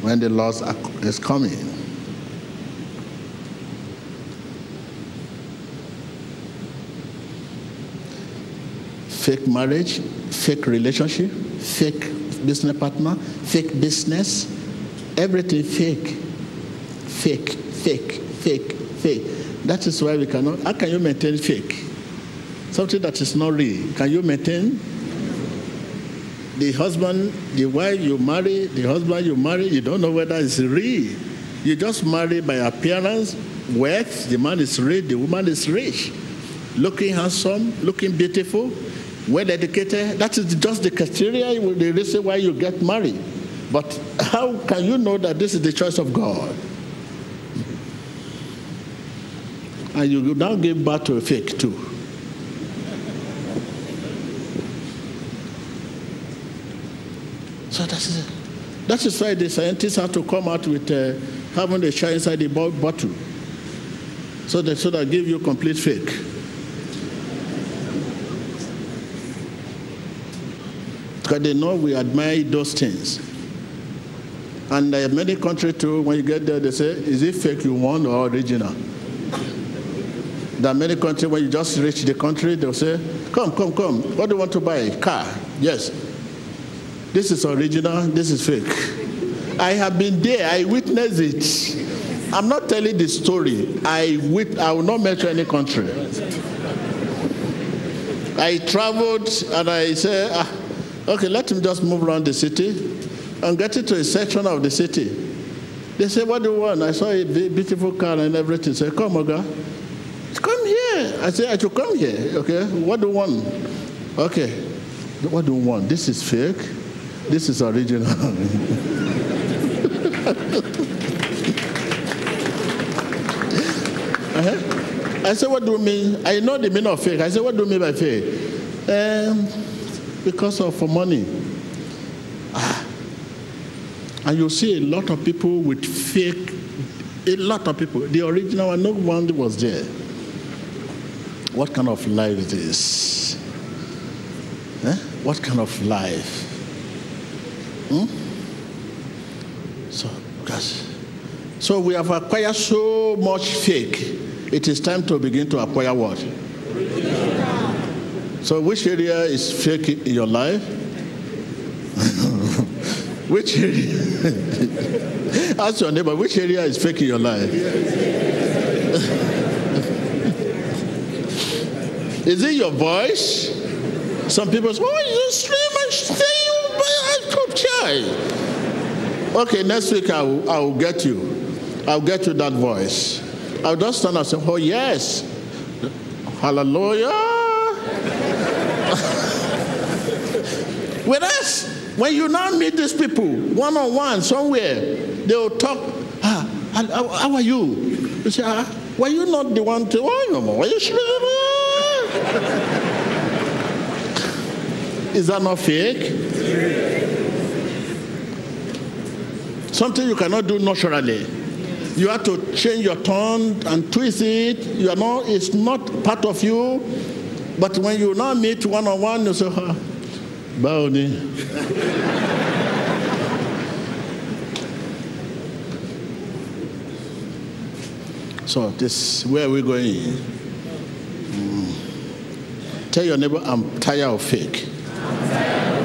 Speaker 1: when the Lord is coming, fake marriage, fake relationship, fake business partner, fake business, everything fake, fake, fake, fake, fake. That is why we cannot. How can you maintain fake? Something that is not real. Can you maintain? The husband, the wife you marry, the husband you marry, you don't know whether it's real. You just marry by appearance, wealth. The man is rich, the woman is rich, looking handsome, looking beautiful well educated. That is just the criteria, the reason why you get married. But how can you know that this is the choice of God? And you now give birth to a fake too. So that is it. That is why the scientists have to come out with uh, having the shine inside the bottle. So that so that give you complete fake. Because they know we admire those things. And uh, many countries too, when you get there, they say, is it fake you want or original? There are many countries when you just reach the country, they'll say, come, come, come, what do you want to buy? Car. Yes. This is original, this is fake. I have been there, I witnessed it. I'm not telling the story. I, wit- I will not mention any country. I traveled and I said, ah, Okay, let him just move around the city and get into a section of the city. They say, What do you want? I saw a beautiful car and everything. Say, Come, Oga. Come here. I say, I should come here. Okay, what do you want? Okay, what do you want? This is fake. This is original. uh-huh. I said, What do you mean? I know the meaning of fake. I said, What do you mean by fake? Um, because of money. Ah. And you see a lot of people with fake, a lot of people. The original one, no one was there. What kind of life is this? Eh? What kind of life? Hmm? So, gosh. So we have acquired so much fake. It is time to begin to acquire what? So, which area is fake in your life? which area? Ask your neighbor, which area is fake in your life? is it your voice? Some people say, oh, you scream and stay, child. Okay, next week I will, I will get you. I'll get you that voice. I'll just stand and say, oh, yes. Hallelujah. Whereas when you now meet these people one on one somewhere, they will talk. Ah, how, how are you? You say, ah, were you not the one to? Oh, no you sure? Is that not fake? Something you cannot do naturally. You have to change your tone and twist it. You are not, it's not part of you. But when you now meet one on one, you say, ah, báwo so this where are we going? Mm. Tell your neighbor, I'm tired of fake.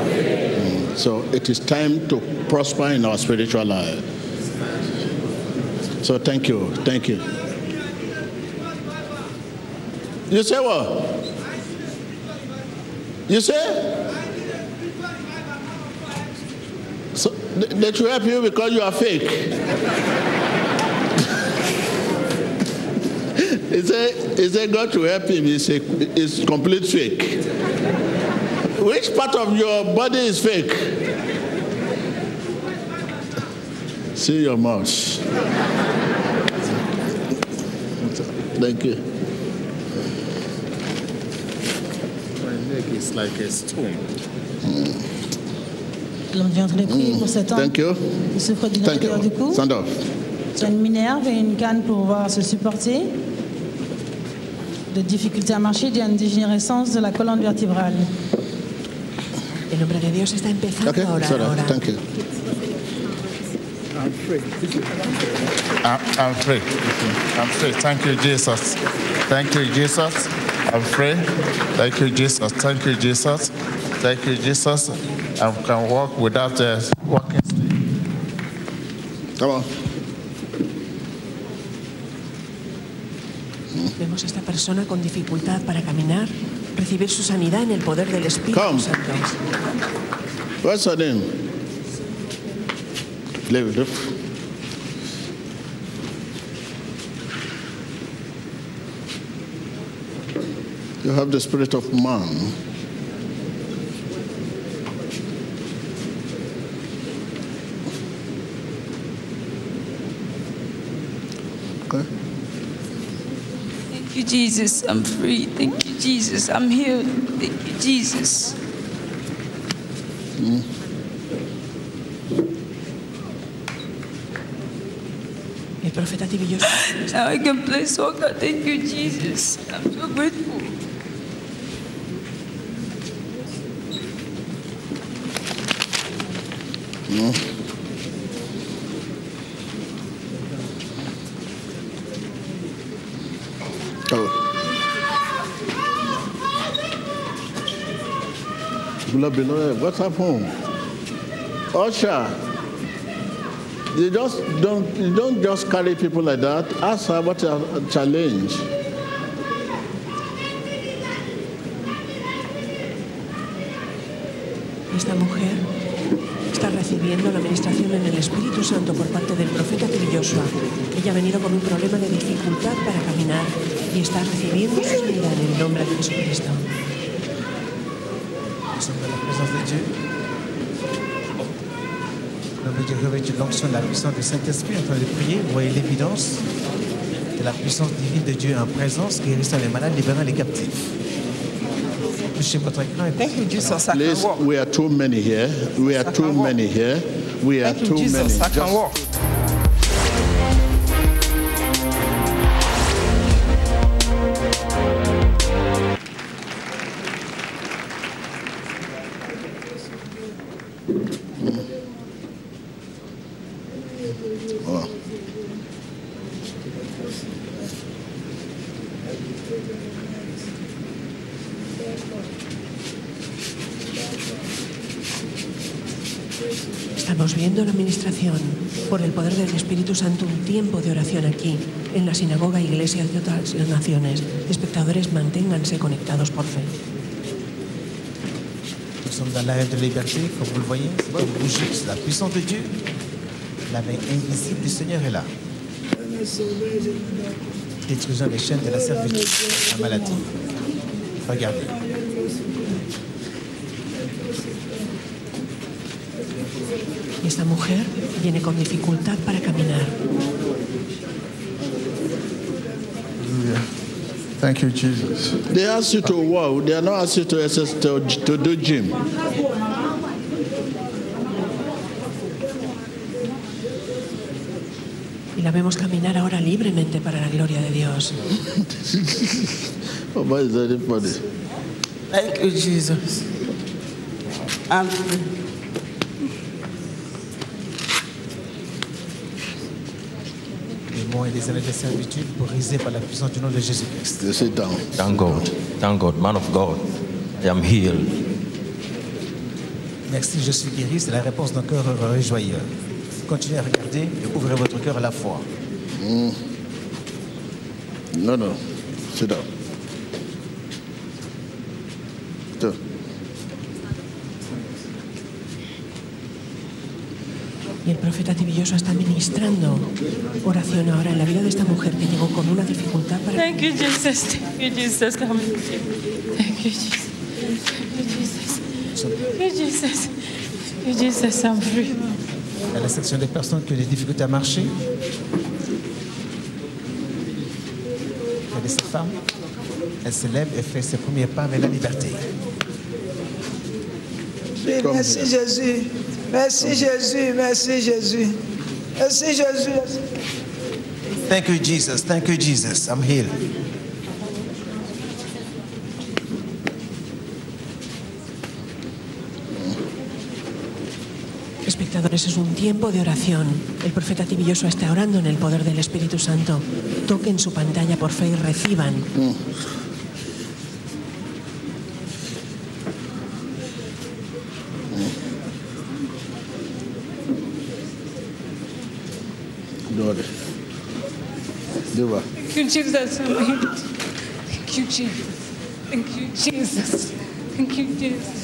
Speaker 1: Mm, So it is time to prosper in our spiritual life. So thank you. Thank you. You say what? You say? So they should help you because you are fake. he said God to help him is a is complete fake. Which part of your body is fake? See your mouth. Thank you.
Speaker 3: Is like a stone.
Speaker 4: L'homme vient de prier pour cet homme
Speaker 1: Thank you.
Speaker 4: qui souffre d'une raideur du cou.
Speaker 1: Stand up.
Speaker 4: Tu as une minerve et une canne pour pouvoir se supporter. De difficultés à marcher, il y a une dégénérescence de la colonne vertébrale.
Speaker 5: El hombre de Dios está empezando
Speaker 1: Okay.
Speaker 5: ahora.
Speaker 1: Thank you.
Speaker 3: I'm, I'm free. I'm free. Thank you, Jesus. Thank you, Jesus. I'm free. Thank you, Jesus. Thank you, Jesus. Thank you, Jesus. I can walk without uh, walking stick.
Speaker 1: Come on.
Speaker 5: Vemos a esta persona con dificultad para caminar, recibir su sanidad en el poder del Espíritu
Speaker 1: Come.
Speaker 5: Santo.
Speaker 1: What's her name? It. You have the spirit of man. Okay.
Speaker 6: Thank you, Jesus. I'm free. Thank you, Jesus. I'm healed. Thank you, Jesus. Hmm.
Speaker 5: El profeta Tibillos
Speaker 6: Now I can play soccer. Oh thank you, Jesus. I'm so grateful.
Speaker 1: Usher, you just don't you don't just carry people like that. Ask her a challenge.
Speaker 5: Esta mujer está recibiendo la administración en el Espíritu Santo por parte del profeta Tibilloshua. Ella ha venido con un problema de dificultad para caminar y está recibiendo su en el nombre de Jesucristo.
Speaker 7: Dieu. Revêtu de l'onction de la puissance du Saint-Esprit en train de prier. Vous voyez l'évidence de la puissance divine de Dieu en présence, guérissant les malades, libérant les captifs. Touchez votre écran et
Speaker 8: Thank you, Jesus. I
Speaker 1: Please,
Speaker 8: can walk.
Speaker 1: we are too many here. We are too many here. We are
Speaker 8: Thank you,
Speaker 1: too many.
Speaker 8: Jesus. I can
Speaker 1: Just-
Speaker 5: Espíritu Santo, un tiempo de oración aquí, en la sinagoga iglesia de otras naciones. Espectadores, manténganse conectados por fe.
Speaker 7: Nous sommes dans l'arrêt de liberté, comme vous le voyez. C'est la puissance de Dieu. La main invisible du Seigneur est là. Détruisant les chaînes de la servitude, la maladie. Regardez.
Speaker 5: Esta mujer viene con dificultad para caminar.
Speaker 1: Thank you, Jesus. They ask you to walk. They are not ask you to, exercise- to, to do gym.
Speaker 5: Y la vemos caminar ahora libremente para la gloria de Dios.
Speaker 1: Oh, is?
Speaker 8: Thank you, Jesus. I'm
Speaker 7: des années de servitude brisés par la puissance du nom de Jésus-Christ.
Speaker 1: You sit down.
Speaker 9: Thank God. Thank God. Man of God. I am healed.
Speaker 7: Merci, je suis guéri, c'est la réponse d'un cœur heureux et joyeux. Continuez à regarder et ouvrez votre cœur à la foi.
Speaker 1: No, no. Sit down. Sit down.
Speaker 5: Profeta Tibilloso está ministrando oración ahora en la vida de esta mujer que llegó con una dificultad para...
Speaker 6: Thank you, Jesus. Thank you, Jesus. Come. Thank you, Jesus. Thank you, Jesus. Thank you, Jesus. Thank you, Jesus. I'm free.
Speaker 7: À la section des personnes qui ont des difficultés à marcher. Regardez cette femme. Elle se lève et fait ses premiers pas vers la liberté.
Speaker 10: Merci Jésus. Merci Jésus. Merci Jésus. Merci Jésus.
Speaker 7: Thank you, Jesus. Thank you, Jesus. I'm healed.
Speaker 5: Espectadores, es un tiempo de oración. El profeta Tibilloso está orando en el poder del Espíritu Santo. Toquen su pantalla por fe y reciban.
Speaker 1: Glory.
Speaker 6: Thank you, Jesus. Thank you, Jesus. Thank you, Jesus. Thank you, Jesus. Thank you, Jesus.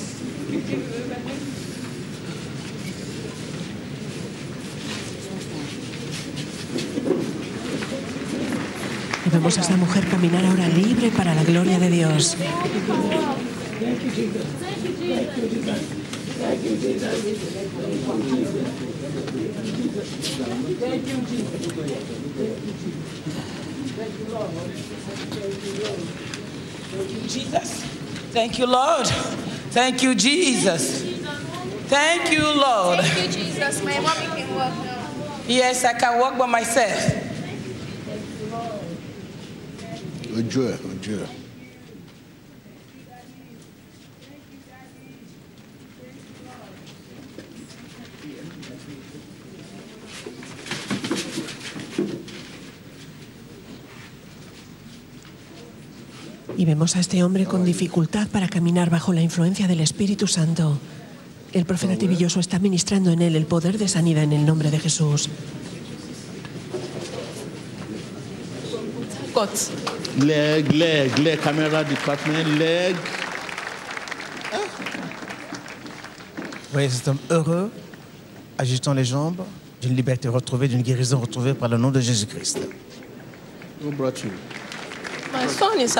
Speaker 5: Y vemos a esta mujer caminar ahora libre para la gloria de Dios.
Speaker 8: Jesus. Thank you, Lord. Thank you, Jesus. Thank you, Lord.
Speaker 11: Thank you, Jesus. My mommy can walk now.
Speaker 8: Yes, I can walk by myself.
Speaker 1: Ojú ẹ̀, ojú ẹ̀.
Speaker 5: Y vemos a este hombre con dificultad para caminar bajo la influencia del Espíritu Santo. El profeta Tibilloso está ministrando en él el poder de sanidad en el nombre de Jesús.
Speaker 1: Leg, leg, leg, camera department, leg.
Speaker 7: Voyez cet homme heureux, agitant les jambes, d'une liberté retrouvée, d'une guérison retrouvée par le nom de Jésus-Christ.
Speaker 1: Who brought you?
Speaker 6: Son is.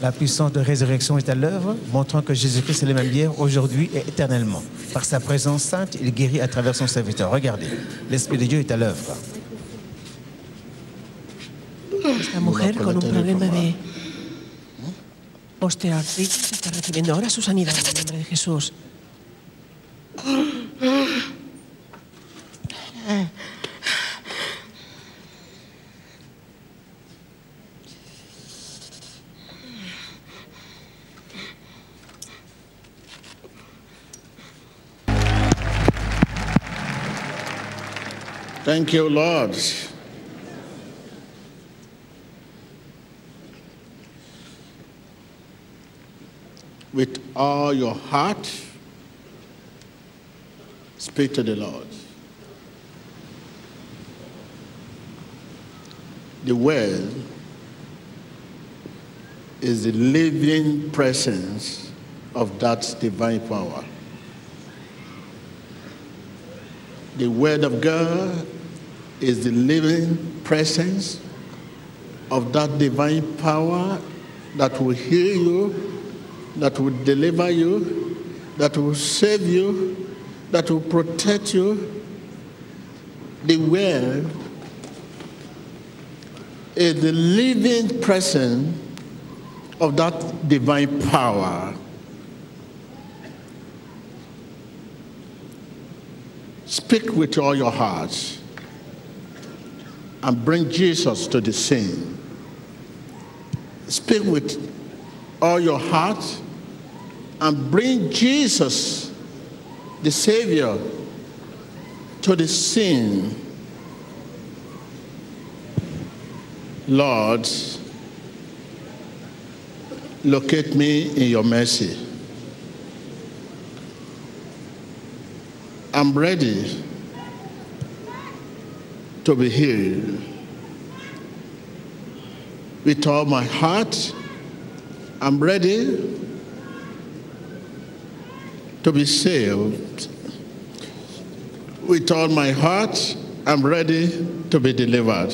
Speaker 7: La puissance de résurrection est à l'œuvre, montrant que Jésus-Christ est le même hier, aujourd'hui et éternellement. Par sa présence sainte, il guérit à travers son serviteur. Regardez, l'Esprit de Dieu est à l'œuvre.
Speaker 5: Esta mujer con un problema de osteoartritis está recibiendo ahora su sanidad en el nombre de Jesús.
Speaker 1: Thank you, Lord. With all your heart, speak to the Lord. The word is the living presence of that divine power. The Word of God is the living presence of that divine power that will heal you, that will deliver you, that will save you, that will protect you. The Word is the living presence of that divine power. Speak with all your heart and bring Jesus to the scene. Speak with all your heart and bring Jesus, the Savior, to the scene. Lord, locate me in your mercy. I'm ready to be healed. With all my heart, I'm ready to be saved. With all my heart, I'm ready to be delivered.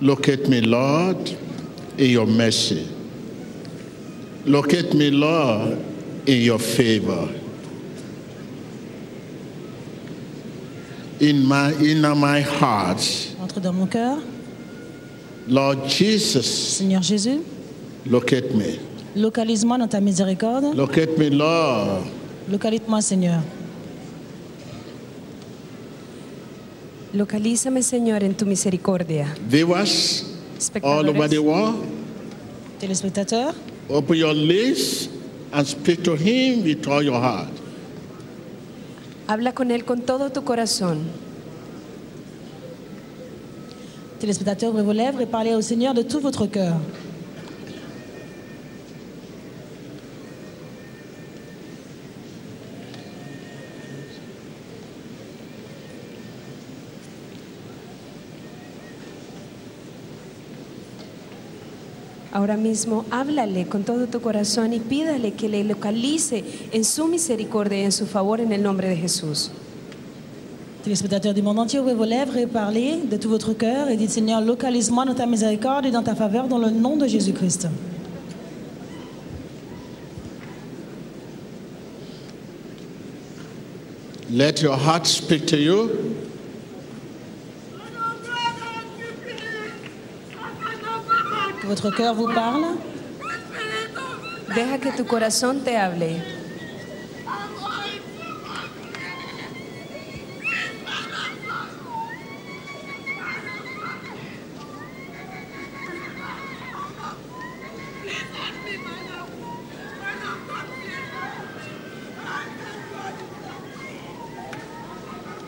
Speaker 1: Locate me, Lord, in your mercy. Locate me, Lord, in your favor. In my in my heart,
Speaker 4: Entre dans mon cœur.
Speaker 1: Lord Jesus,
Speaker 4: Seigneur Jésus,
Speaker 1: locate me.
Speaker 4: localise-moi dans ta miséricorde.
Speaker 1: Locate me, Lord.
Speaker 4: Localise-moi, Seigneur.
Speaker 12: Localízame, Señor, en tu misericordia.
Speaker 1: Viewers all over the world,
Speaker 4: Téléspectateurs,
Speaker 1: open your lips and speak to him with all your heart.
Speaker 12: Habla con Él con todo tu corazón.
Speaker 4: téléspectateurs, ouvrez vos lèvres et parlez au Seigneur de tout votre cœur.
Speaker 12: Ahora mismo háblale con todo tu corazón y pídale que le localice en su misericordia y en su favor en el nombre de Jesús.
Speaker 4: Téléspectateurs du monde entier, ouvrez vos lèvres et parlez de tout votre cœur et dites Seigneur, localise-moi dans ta miséricorde et dans ta faveur dans le nom de Jésus-Christ.
Speaker 1: Let your heart speak to you.
Speaker 4: Votre cœur vous parle.
Speaker 12: Deja que tu corazón te hable.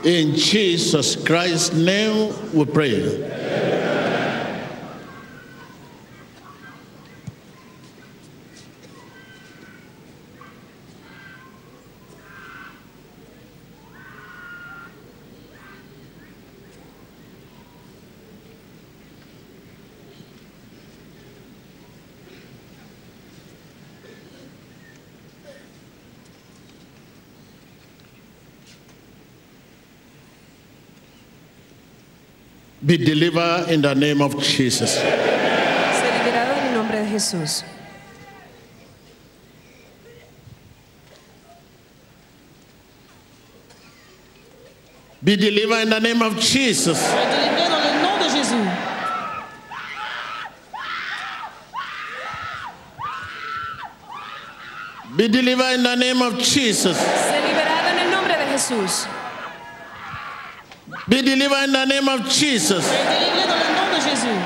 Speaker 1: In Jesus Christ's name we pray. Be delivered in the name of Jesus.
Speaker 12: Sé liberado en el nombre de Jesús.
Speaker 1: Be delivered in the name of Jesus.
Speaker 4: Soyez délivrés dans le nom de Jésus.
Speaker 1: Be delivered in the name of Jesus.
Speaker 12: Sé liberado en el nombre de Jesús.
Speaker 1: Be delivered in the name of Jesus.
Speaker 4: Soyez délivrés dans le nom de Jésus.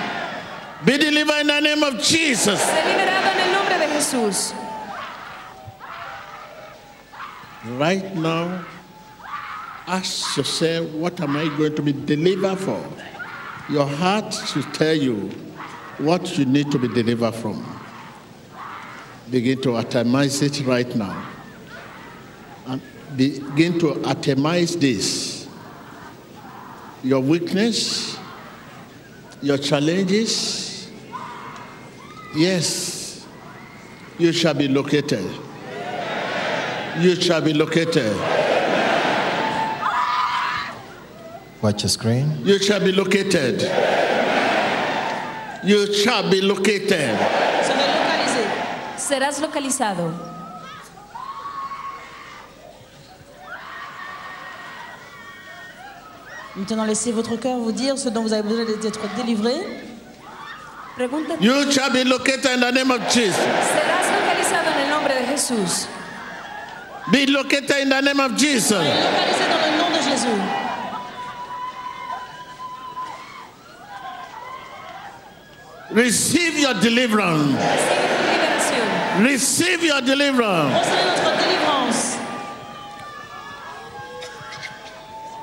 Speaker 1: Be delivered in the name of Jesus.
Speaker 12: Sé liberado en el nombre de Jesús.
Speaker 1: Right now, ask yourself, what am I going to be delivered for? Your heart should tell you what you need to be delivered from. Begin to atomize it right now. And begin to atomize this. Your weakness, your challenges. Yes, you shall be located. You shall be located.
Speaker 13: Watch your screen.
Speaker 1: You shall be located. You shall be located.
Speaker 12: Serás localizado.
Speaker 4: Maintenant, laissez votre cœur vous dire ce dont vous avez besoin d'être délivré.
Speaker 1: You shall be located in the name of Jesus.
Speaker 12: Serás localizado en el nombre de Jesús.
Speaker 1: Be located in the name of Jesus.
Speaker 4: Localisés dans le nom de Jésus.
Speaker 1: Receive your deliverance. Receive your deliverance.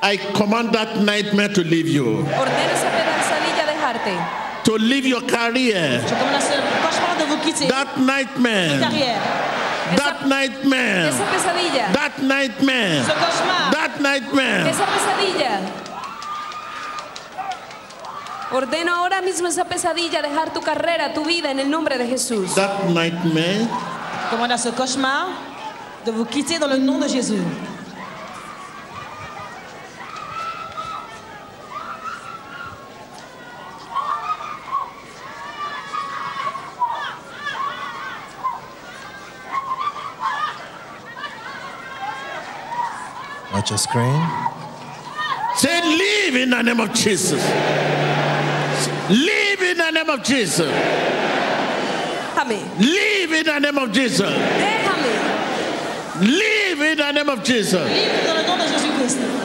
Speaker 1: I command that nightmare to leave you,
Speaker 12: Ordeno esa pesadilla dejarte.
Speaker 1: to leave your career.
Speaker 4: Je commande à ce cauchemar de vous quitter.
Speaker 1: That nightmare, that nightmare,
Speaker 12: Esa pesadilla.
Speaker 1: that nightmare, that nightmare.
Speaker 12: Esa pesadilla. Ordeno ahora mismo esa pesadilla, dejar tu carrera, tu vida en el nombre de Jesús.
Speaker 1: That nightmare
Speaker 4: Commande à ce cauchemar de vous quitter dans le nom de Jésus.
Speaker 13: Watch your screen.
Speaker 1: Say, leave in the name of Jesus. Leave in the name of Jesus.
Speaker 12: Déjame,
Speaker 1: Leave in the name of Jesus.
Speaker 12: déjame.
Speaker 1: Leave in the name of Jesus.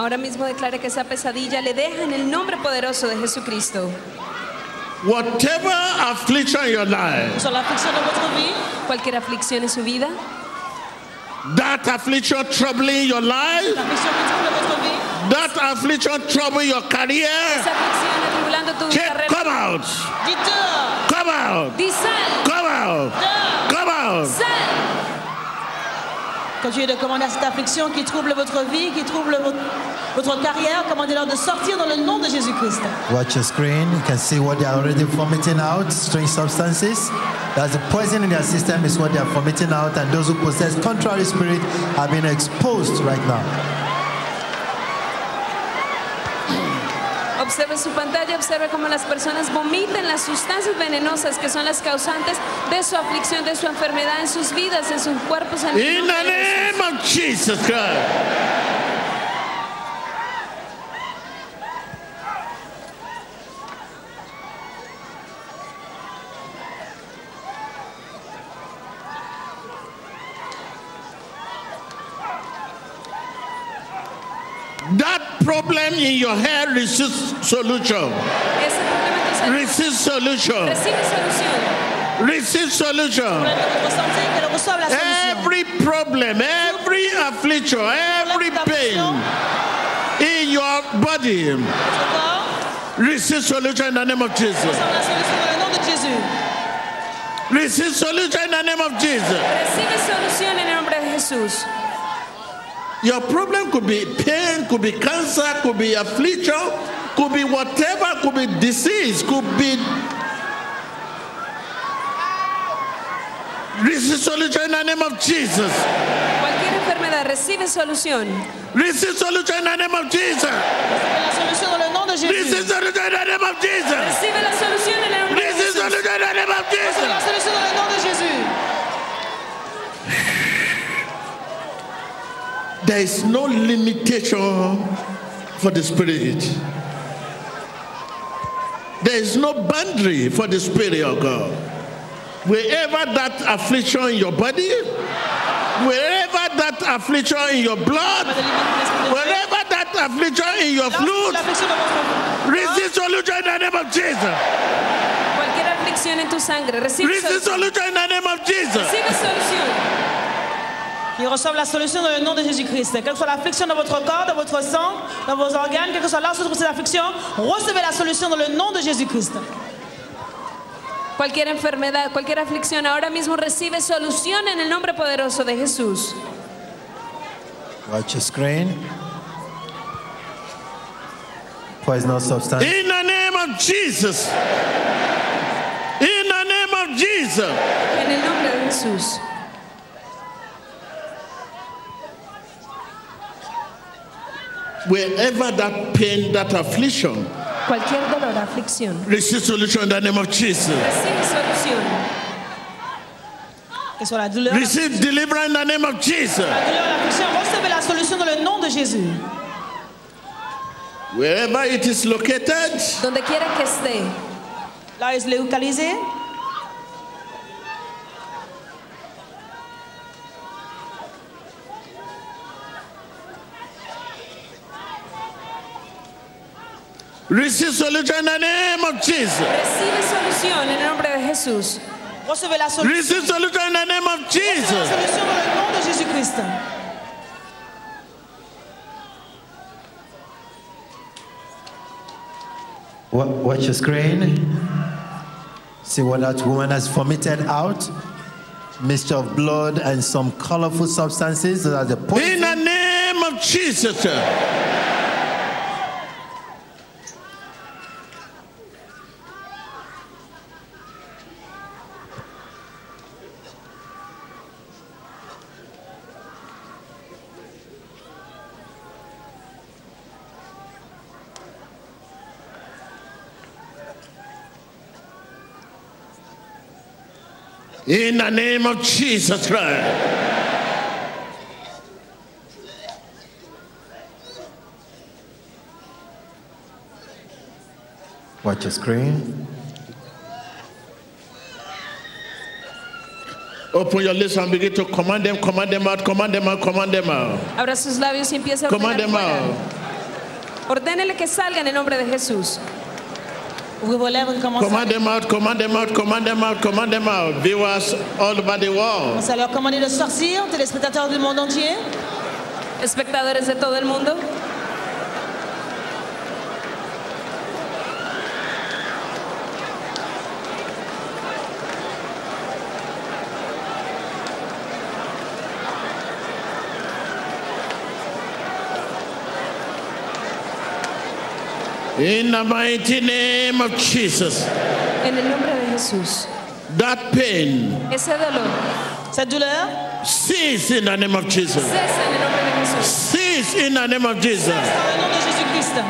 Speaker 12: Ahora mismo declare que esa pesadilla le deja en el nombre poderoso de Jesucristo.
Speaker 1: Whatever affliction in your life,
Speaker 4: Sur l'affliction de votre vie,
Speaker 12: Cualquier aflicción en su vida,
Speaker 1: that affliction troubling your life,
Speaker 4: l'affliction qui trouble votre vie,
Speaker 1: that affliction troubling your career,
Speaker 12: esa aflicción atribulando tu carrera,
Speaker 1: come out. Come out.
Speaker 12: di sal,
Speaker 1: Come out. Come out.
Speaker 12: sal.
Speaker 4: Continuez de commander à cette affliction qui trouble votre vie, qui trouble votre, votre carrière. Commandez-leur de sortir dans le nom de Jésus-Christ.
Speaker 13: Watch your screen. You can see what they are already vomiting out, strange substances. That's the poison in their system is what they are vomiting out, and those who possess contrary spirit are being exposed right now.
Speaker 12: Observe su pantalla, observe cómo las personas vomitan las sustancias venenosas que son las causantes de su aflicción, de su enfermedad en sus vidas, en sus cuerpos. En
Speaker 1: In the name of Jesus Christ. Problem in your head receives solution.
Speaker 12: Ese problema en tu salud
Speaker 1: Receive solution. Receive solution.
Speaker 4: Problème de votre santé, qu'elle reçoive la solution.
Speaker 1: Every problem, every affliction, every pain in your body, receive solution in the name of Jesus.
Speaker 4: reçoive solution dans le nom de Jésus.
Speaker 1: Receive solution in the name of Jesus.
Speaker 12: Recibe solución en el nombre de Jesús.
Speaker 1: Your problem could be pain, could be cancer, could be affliction, could be whatever, could be disease, could be. Receive solution in the name of Jesus.
Speaker 12: Cualquier enfermedad recibe solución.
Speaker 1: Receive solution in the name of Jesus.
Speaker 4: Recevez la solution dans le nom de
Speaker 1: Receive solution in the name of Jesus.
Speaker 12: Recibe la solución en el nombre de
Speaker 1: Receive solution in the name of
Speaker 4: Recevez la
Speaker 1: Jesus.
Speaker 4: solution dans le nom de Jésus.
Speaker 1: There is no limitation for the spirit. There is no boundary for the spirit of God. Wherever that affliction in your body, wherever that affliction in your blood, wherever that affliction in your fluid, receive solution in the name of Jesus.
Speaker 12: Cualquier aflicción en tu sangre recibe
Speaker 1: Receive solution in the name of Jesus.
Speaker 12: Recibe solución.
Speaker 4: Ils reçoivent la solution dans le nom de Jésus-Christ. Quelle que soit l'affliction dans votre corps, dans votre sang, dans vos organes, quelle que soit là où se trouve cette affliction, recevez la solution dans le nom de Jésus-Christ.
Speaker 12: Cualquier enfermedad, cualquier aflicción ahora mismo recibe solución en el nombre poderoso de Jesús.
Speaker 13: Watch your screen. Poisonous substance.
Speaker 1: In the name of Jesus. In the name of Jesus.
Speaker 12: En el nombre de Jesús.
Speaker 1: Wherever that pain, that affliction,
Speaker 12: Cualquier dolor, aflicción,
Speaker 1: receive solution in the name of Jesus.
Speaker 12: recibe solución.
Speaker 1: Receive deliverance in the name of Jesus.
Speaker 4: la recevez solution dans le nom de Jésus.
Speaker 1: Wherever it is located,
Speaker 12: Donde quiera que esté,
Speaker 4: Là, il est localisé.
Speaker 1: Receive solution in the name of Jesus.
Speaker 12: Recibe solución en el nombre de Jesús.
Speaker 4: Recevez la solution.
Speaker 1: Receive solution in the name of Jesus.
Speaker 4: solution dans le nom de Jésus-Christ.
Speaker 13: Wa- Watch your screen. See what that woman has vomited out. Mixture of blood and some colorful substances. Those are the poison.
Speaker 1: In the name of Jesus. In the name of Jesus Christ.
Speaker 13: Watch your screen.
Speaker 1: Open your lips and begin to command them, command them out, command them out, command them out.
Speaker 12: Abra sus labios y empiece a
Speaker 1: Command
Speaker 12: ordenar
Speaker 1: them
Speaker 12: fuera.
Speaker 1: out.
Speaker 12: Ordénele que salga en el nombre de Jesús.
Speaker 4: Ouvrez vos lèvres et
Speaker 1: Command them out, command them out, command them out, command them out. Viewers all over the world.
Speaker 4: Commencez à leur commander de sortir, téléspectateurs du monde entier.
Speaker 12: Espectadores de todo el mundo.
Speaker 1: In the mighty name of Jesus.
Speaker 12: En el nombre de Jesús.
Speaker 1: That pain
Speaker 12: Ese dolor.
Speaker 4: Cette douleur,
Speaker 1: cease in the name of Jesus.
Speaker 12: Cesa en el nombre de Jesús.
Speaker 1: Cease in the name of Jesus.
Speaker 4: dans le nom de Jésus-Christ.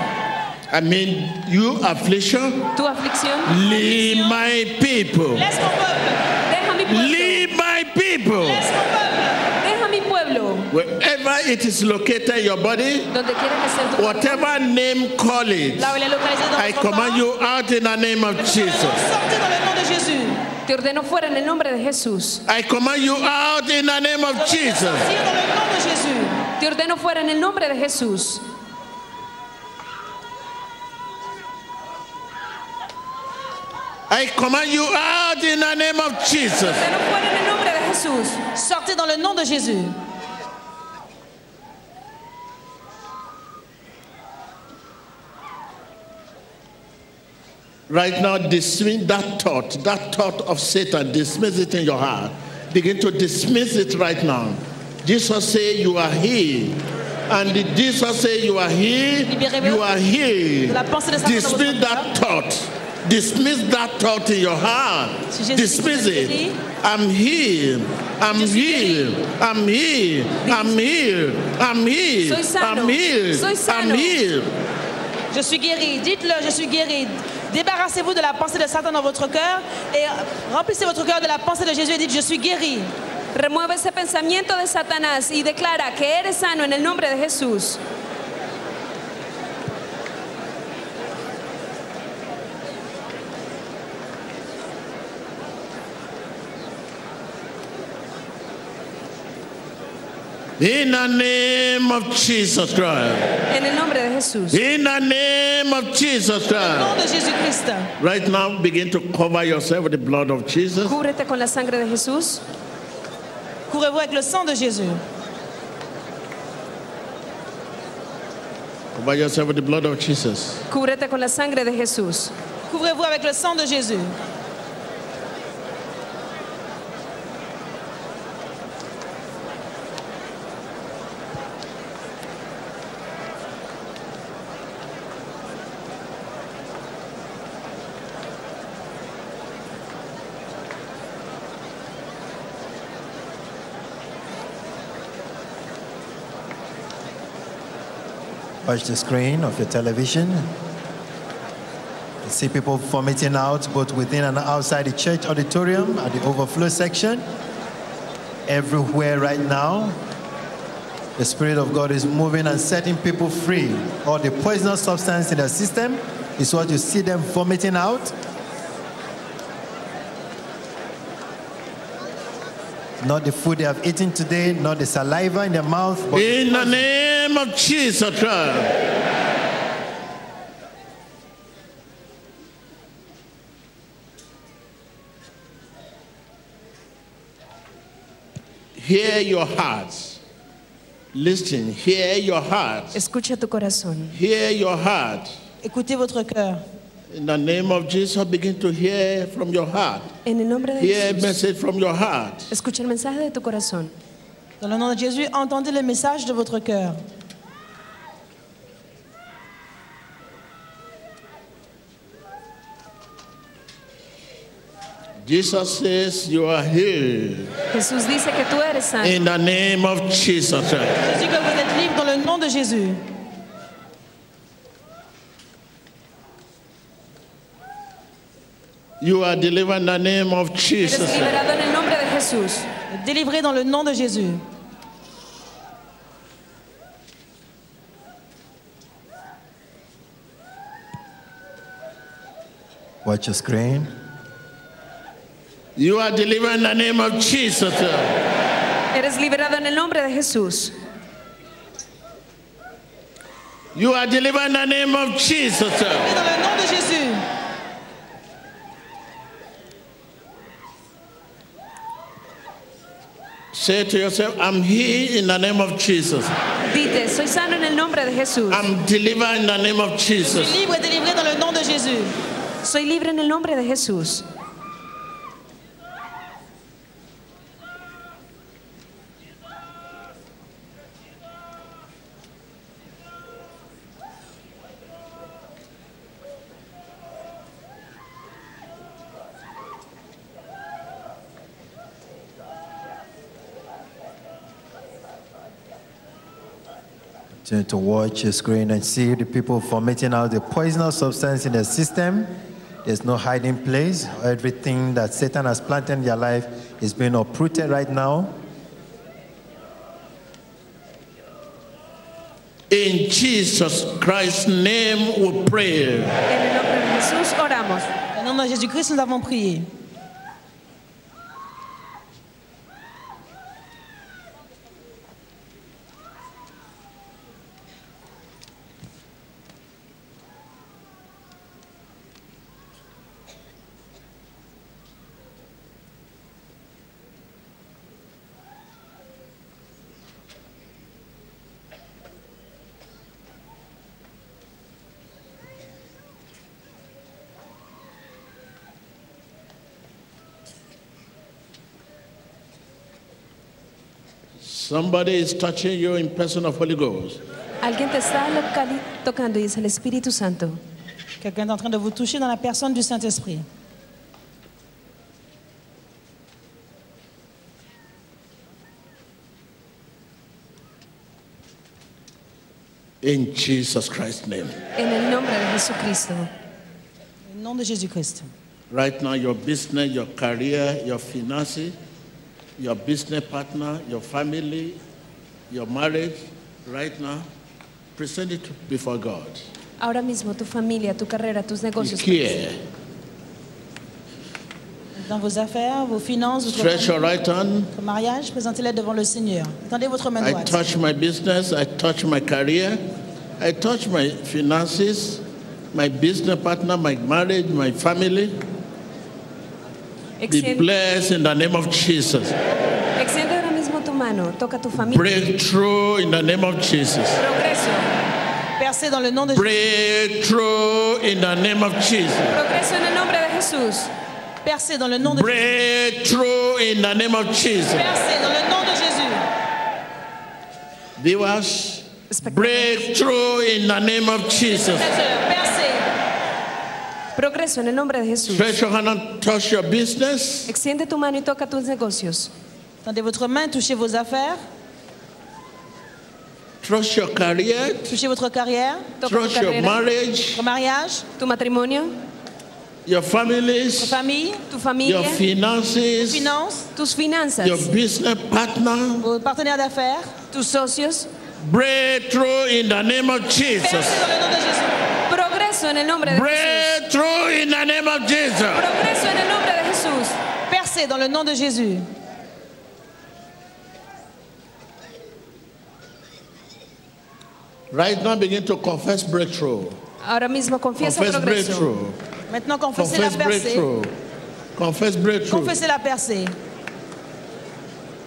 Speaker 1: I mean, you affliction,
Speaker 12: Tu aflicción.
Speaker 1: leave my people.
Speaker 4: Laisse mon peuple.
Speaker 12: Deja mi pueblo.
Speaker 1: Leave my people.
Speaker 4: Laisse mon peuple.
Speaker 12: Deja mi pueblo.
Speaker 1: Wherever it is located in your body,
Speaker 12: Donde quiera que esté en tu cuerpo.
Speaker 1: whatever name call it,
Speaker 4: Là où il est localisé dans
Speaker 1: I command you out in the name of Jesus.
Speaker 4: Sortez dans le nom de Jésus.
Speaker 12: Te ordeno fuera en el nombre de Jesús.
Speaker 1: I command you out in the name of Jesus.
Speaker 4: Sortir dans le nom de Jésus.
Speaker 12: Te ordeno fuera en el nombre de Jesús.
Speaker 1: I command you out in the name of Jesus.
Speaker 12: Ordeno fuera en el nombre de Jesús.
Speaker 4: Sortez dans le nom de Jésus.
Speaker 1: Right now, dismiss that thought, that thought of Satan, dismiss it in your heart. Begin to dismiss it right now. Jesus say you are healed. And Jesus say you are healed, you are healed. Dismiss that thought. Dismiss that thought in your heart. Dismiss it. I'm healed. I'm healed. I'm healed. I'm healed. I'm
Speaker 12: sano.
Speaker 1: I'm.
Speaker 12: Soy
Speaker 1: I'm healed.
Speaker 4: Je suis guéri. Dites-le, je suis guéri. Débarrassez-vous de la pensée de Satan dans votre cœur et remplissez votre cœur de la pensée de Jésus et dites, je suis guéri.
Speaker 12: Remueve ese pensamiento de Satanás y declara que eres sano en el nombre de Jesús.
Speaker 1: In the name of Jesus Christ.
Speaker 12: En el nombre de Jesús.
Speaker 1: In the name of Jesus Christ. Right now, begin to cover yourself with the blood of Jesus.
Speaker 12: Cúbrete con la sangre de Jesús.
Speaker 4: Couvrez-vous avec le sang de Jésus.
Speaker 1: Cover yourself with the blood of Jesus.
Speaker 12: Cúbrete con la sangre de Jesús.
Speaker 4: Couvrez-vous avec le sang de Jésus.
Speaker 13: Watch the screen of your television. You see people vomiting out both within and outside the church auditorium at the overflow section. Everywhere right now, the Spirit of God is moving and setting people free. All the poisonous substance in their system is what you see them vomiting out. Not the food they have eaten today, not the saliva in their mouth.
Speaker 1: in the name of Jesus Christ. Hear your hearts. Listen, hear your heart.
Speaker 12: Escucha tu corazón.
Speaker 1: Hear your heart.
Speaker 4: Écoutez votre cœur.
Speaker 1: In the name of Jesus, begin to hear from your heart.
Speaker 12: En el nombre de
Speaker 1: Hear
Speaker 12: Jesús.
Speaker 1: message from your heart.
Speaker 12: Escucha el mensaje de tu corazón.
Speaker 4: Dans le nom de Jésus, entendez le message de votre cœur.
Speaker 1: Jesus says you are healed.
Speaker 12: Jesús dice que tú eres santo.
Speaker 1: In the name of Jesus Christ.
Speaker 4: Jésus, que vous êtes libre dans le nom de Jésus.
Speaker 1: You are delivered in the name of
Speaker 12: Eres
Speaker 1: Jesus.
Speaker 12: liberado en el nombre de Jesús.
Speaker 4: Délivré dans le nom de Jésus.
Speaker 13: Watch your screen.
Speaker 1: You are delivered in the name of Jesus.
Speaker 12: Eres liberado en el nombre de Jesús.
Speaker 1: You are delivered in the name of Jesus. Say to yourself, I'm here in the name of Jesus.
Speaker 12: Dite, soy sano en el nombre de Jesús.
Speaker 1: I'm delivered in the name of Jesus.
Speaker 4: suis libre délivré dans le nom de Jésus.
Speaker 12: Soy libre en el nombre de Jesús.
Speaker 13: Continue to watch your screen and see the people vomiting out the poisonous substance in the system. There's no hiding place. Everything that Satan has planted in your life is being uprooted right now.
Speaker 1: In Jesus Christ's name we pray.
Speaker 12: En el nombre de Jesús oramos.
Speaker 4: Au nom de Jésus-Christ, nous avons prié.
Speaker 1: Somebody is touching you in person of Holy Ghost.
Speaker 12: Alguien te está locali- tocando y es el Espíritu Santo.
Speaker 4: Quelqu'un est en train de vous toucher dans la personne du Saint-Esprit.
Speaker 1: In Jesus Christ's name.
Speaker 12: En el nombre de Jesucristo.
Speaker 4: Au nom de Jésus-Christ.
Speaker 1: Right now, your business, your career, your finances, your business partner, your family, your marriage, right now, present it before God.
Speaker 12: Ahora mismo tu familia, tu carrera, tus negocios.
Speaker 1: Care.
Speaker 4: Dans vos affaires, vos finances, votre,
Speaker 1: Stretch your right hand.
Speaker 4: votre mariage, présentez-les devant le Seigneur. Tendez votre main
Speaker 1: I
Speaker 4: droite.
Speaker 1: touch my business, I touch my career, I touch my finances, my business partner, my marriage, my family. Be blessed in the name of Jesus.
Speaker 12: extiende ahora mismo tu mano. Toca tu familia.
Speaker 1: Breakthrough in the name of Jesus.
Speaker 12: Progreso.
Speaker 4: Percez dans le nom de Jésus.
Speaker 1: Breakthrough in the name of Jesus.
Speaker 12: Progreso en el nombre de Jesús.
Speaker 4: Percez dans le nom de Jésus.
Speaker 1: Breakthrough in the name of Jesus.
Speaker 4: Percez dans le nom de Jésus.
Speaker 1: Viewers, breakthrough in the name of Jesus.
Speaker 12: Progreso en el nombre de Jesús.
Speaker 1: Stretch your hand and touch your business.
Speaker 12: Extiende tu mano y toca tus negocios.
Speaker 4: Tendez votre main, touchez vos affaires,
Speaker 1: Trust your career.
Speaker 4: touchez votre carrière,
Speaker 12: Toca tu
Speaker 1: Trust your
Speaker 12: carrera,
Speaker 1: marriage,
Speaker 4: votre mariage,
Speaker 12: tu matrimonio,
Speaker 1: your
Speaker 4: votre
Speaker 1: families,
Speaker 4: famille,
Speaker 12: tu familia,
Speaker 1: your finances,
Speaker 4: finances,
Speaker 12: tus finanzas,
Speaker 1: your business partner.
Speaker 4: vos partenaires d'affaires.
Speaker 12: tus socios.
Speaker 1: Breakthrough in the name of Jesus.
Speaker 4: Percez dans le nom de Jésus.
Speaker 12: Progreso en el nombre de Jesús.
Speaker 1: Breakthrough in the name of Jesus.
Speaker 12: Progreso en el nombre de Jesús.
Speaker 4: Percez dans le nom de Jésus.
Speaker 1: Right now, begin to confess breakthrough.
Speaker 12: Ahora mismo confiesa
Speaker 1: Confess
Speaker 12: progreso.
Speaker 1: breakthrough.
Speaker 4: Maintenant, confessez la percée.
Speaker 1: breakthrough. Confess breakthrough.
Speaker 4: Confessez la percée.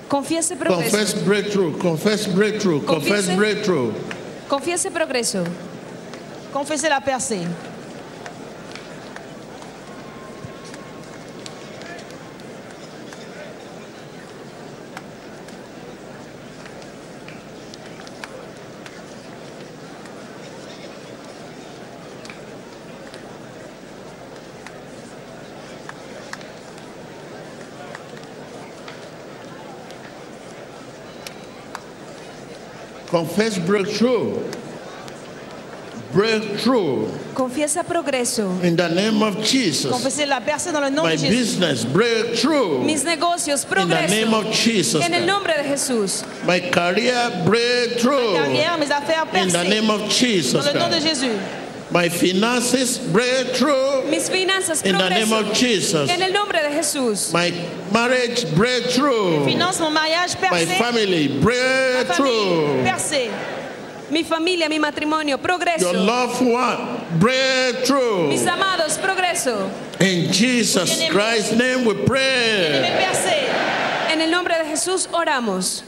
Speaker 12: Confiese progreso.
Speaker 1: Confess breakthrough. Confess breakthrough. Confess
Speaker 12: Confiese-
Speaker 1: breakthrough.
Speaker 12: Confiese progreso.
Speaker 4: Confessez la percée.
Speaker 1: Confess breakthrough. Breakthrough.
Speaker 12: Confiesa progreso.
Speaker 1: In the name of Jesus.
Speaker 4: Confessez la percée dans le nom
Speaker 1: My
Speaker 4: de Jésus.
Speaker 1: business breakthrough.
Speaker 12: Mis negocios,
Speaker 1: In the name
Speaker 12: progreso.
Speaker 1: of Jesus.
Speaker 12: En el nombre de Jesús.
Speaker 1: My career breakthrough.
Speaker 4: Carrière, mes affaires
Speaker 1: In the
Speaker 4: percées.
Speaker 1: name of
Speaker 4: Dans
Speaker 1: Jesus.
Speaker 4: le nom de. Jésus.
Speaker 1: My finances breakthrough.
Speaker 12: Mis finanzas,
Speaker 1: In the name
Speaker 12: progreso.
Speaker 1: of Jesus.
Speaker 12: En el nombre de Jesús.
Speaker 1: My marriage breakthrough.
Speaker 4: Finance mon mariage percé.
Speaker 1: My family
Speaker 4: Ma famille
Speaker 1: breakthrough.
Speaker 4: percée.
Speaker 12: Mi familia, mi matrimonio, progreso.
Speaker 1: Your loved one breakthrough.
Speaker 12: Mis amados, progreso.
Speaker 1: In Jesus Christ's name we pray.
Speaker 12: En el nombre de Jesús oramos.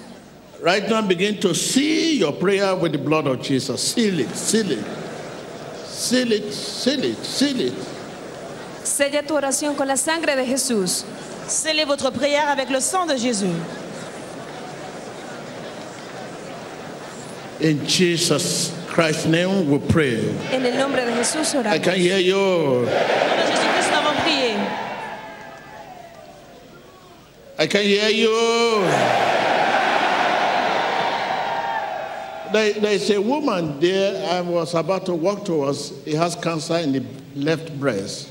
Speaker 1: Right now, begin to seal your prayer with the blood of Jesus. Seal it, seal it. Seal it, seal it, seal it.
Speaker 12: Sella tu oración con la sangre de Jesús.
Speaker 4: Scellez votre prière avec le sang de Jésus.
Speaker 1: In Jesus Christ's name we pray.
Speaker 12: En el nombre de Jesús
Speaker 1: I can hear you.
Speaker 4: Au nom de Jésus-Christ, nous avons prié.
Speaker 1: I can hear you. There, there's a woman there I was about to walk towards. He has cancer in the left breast.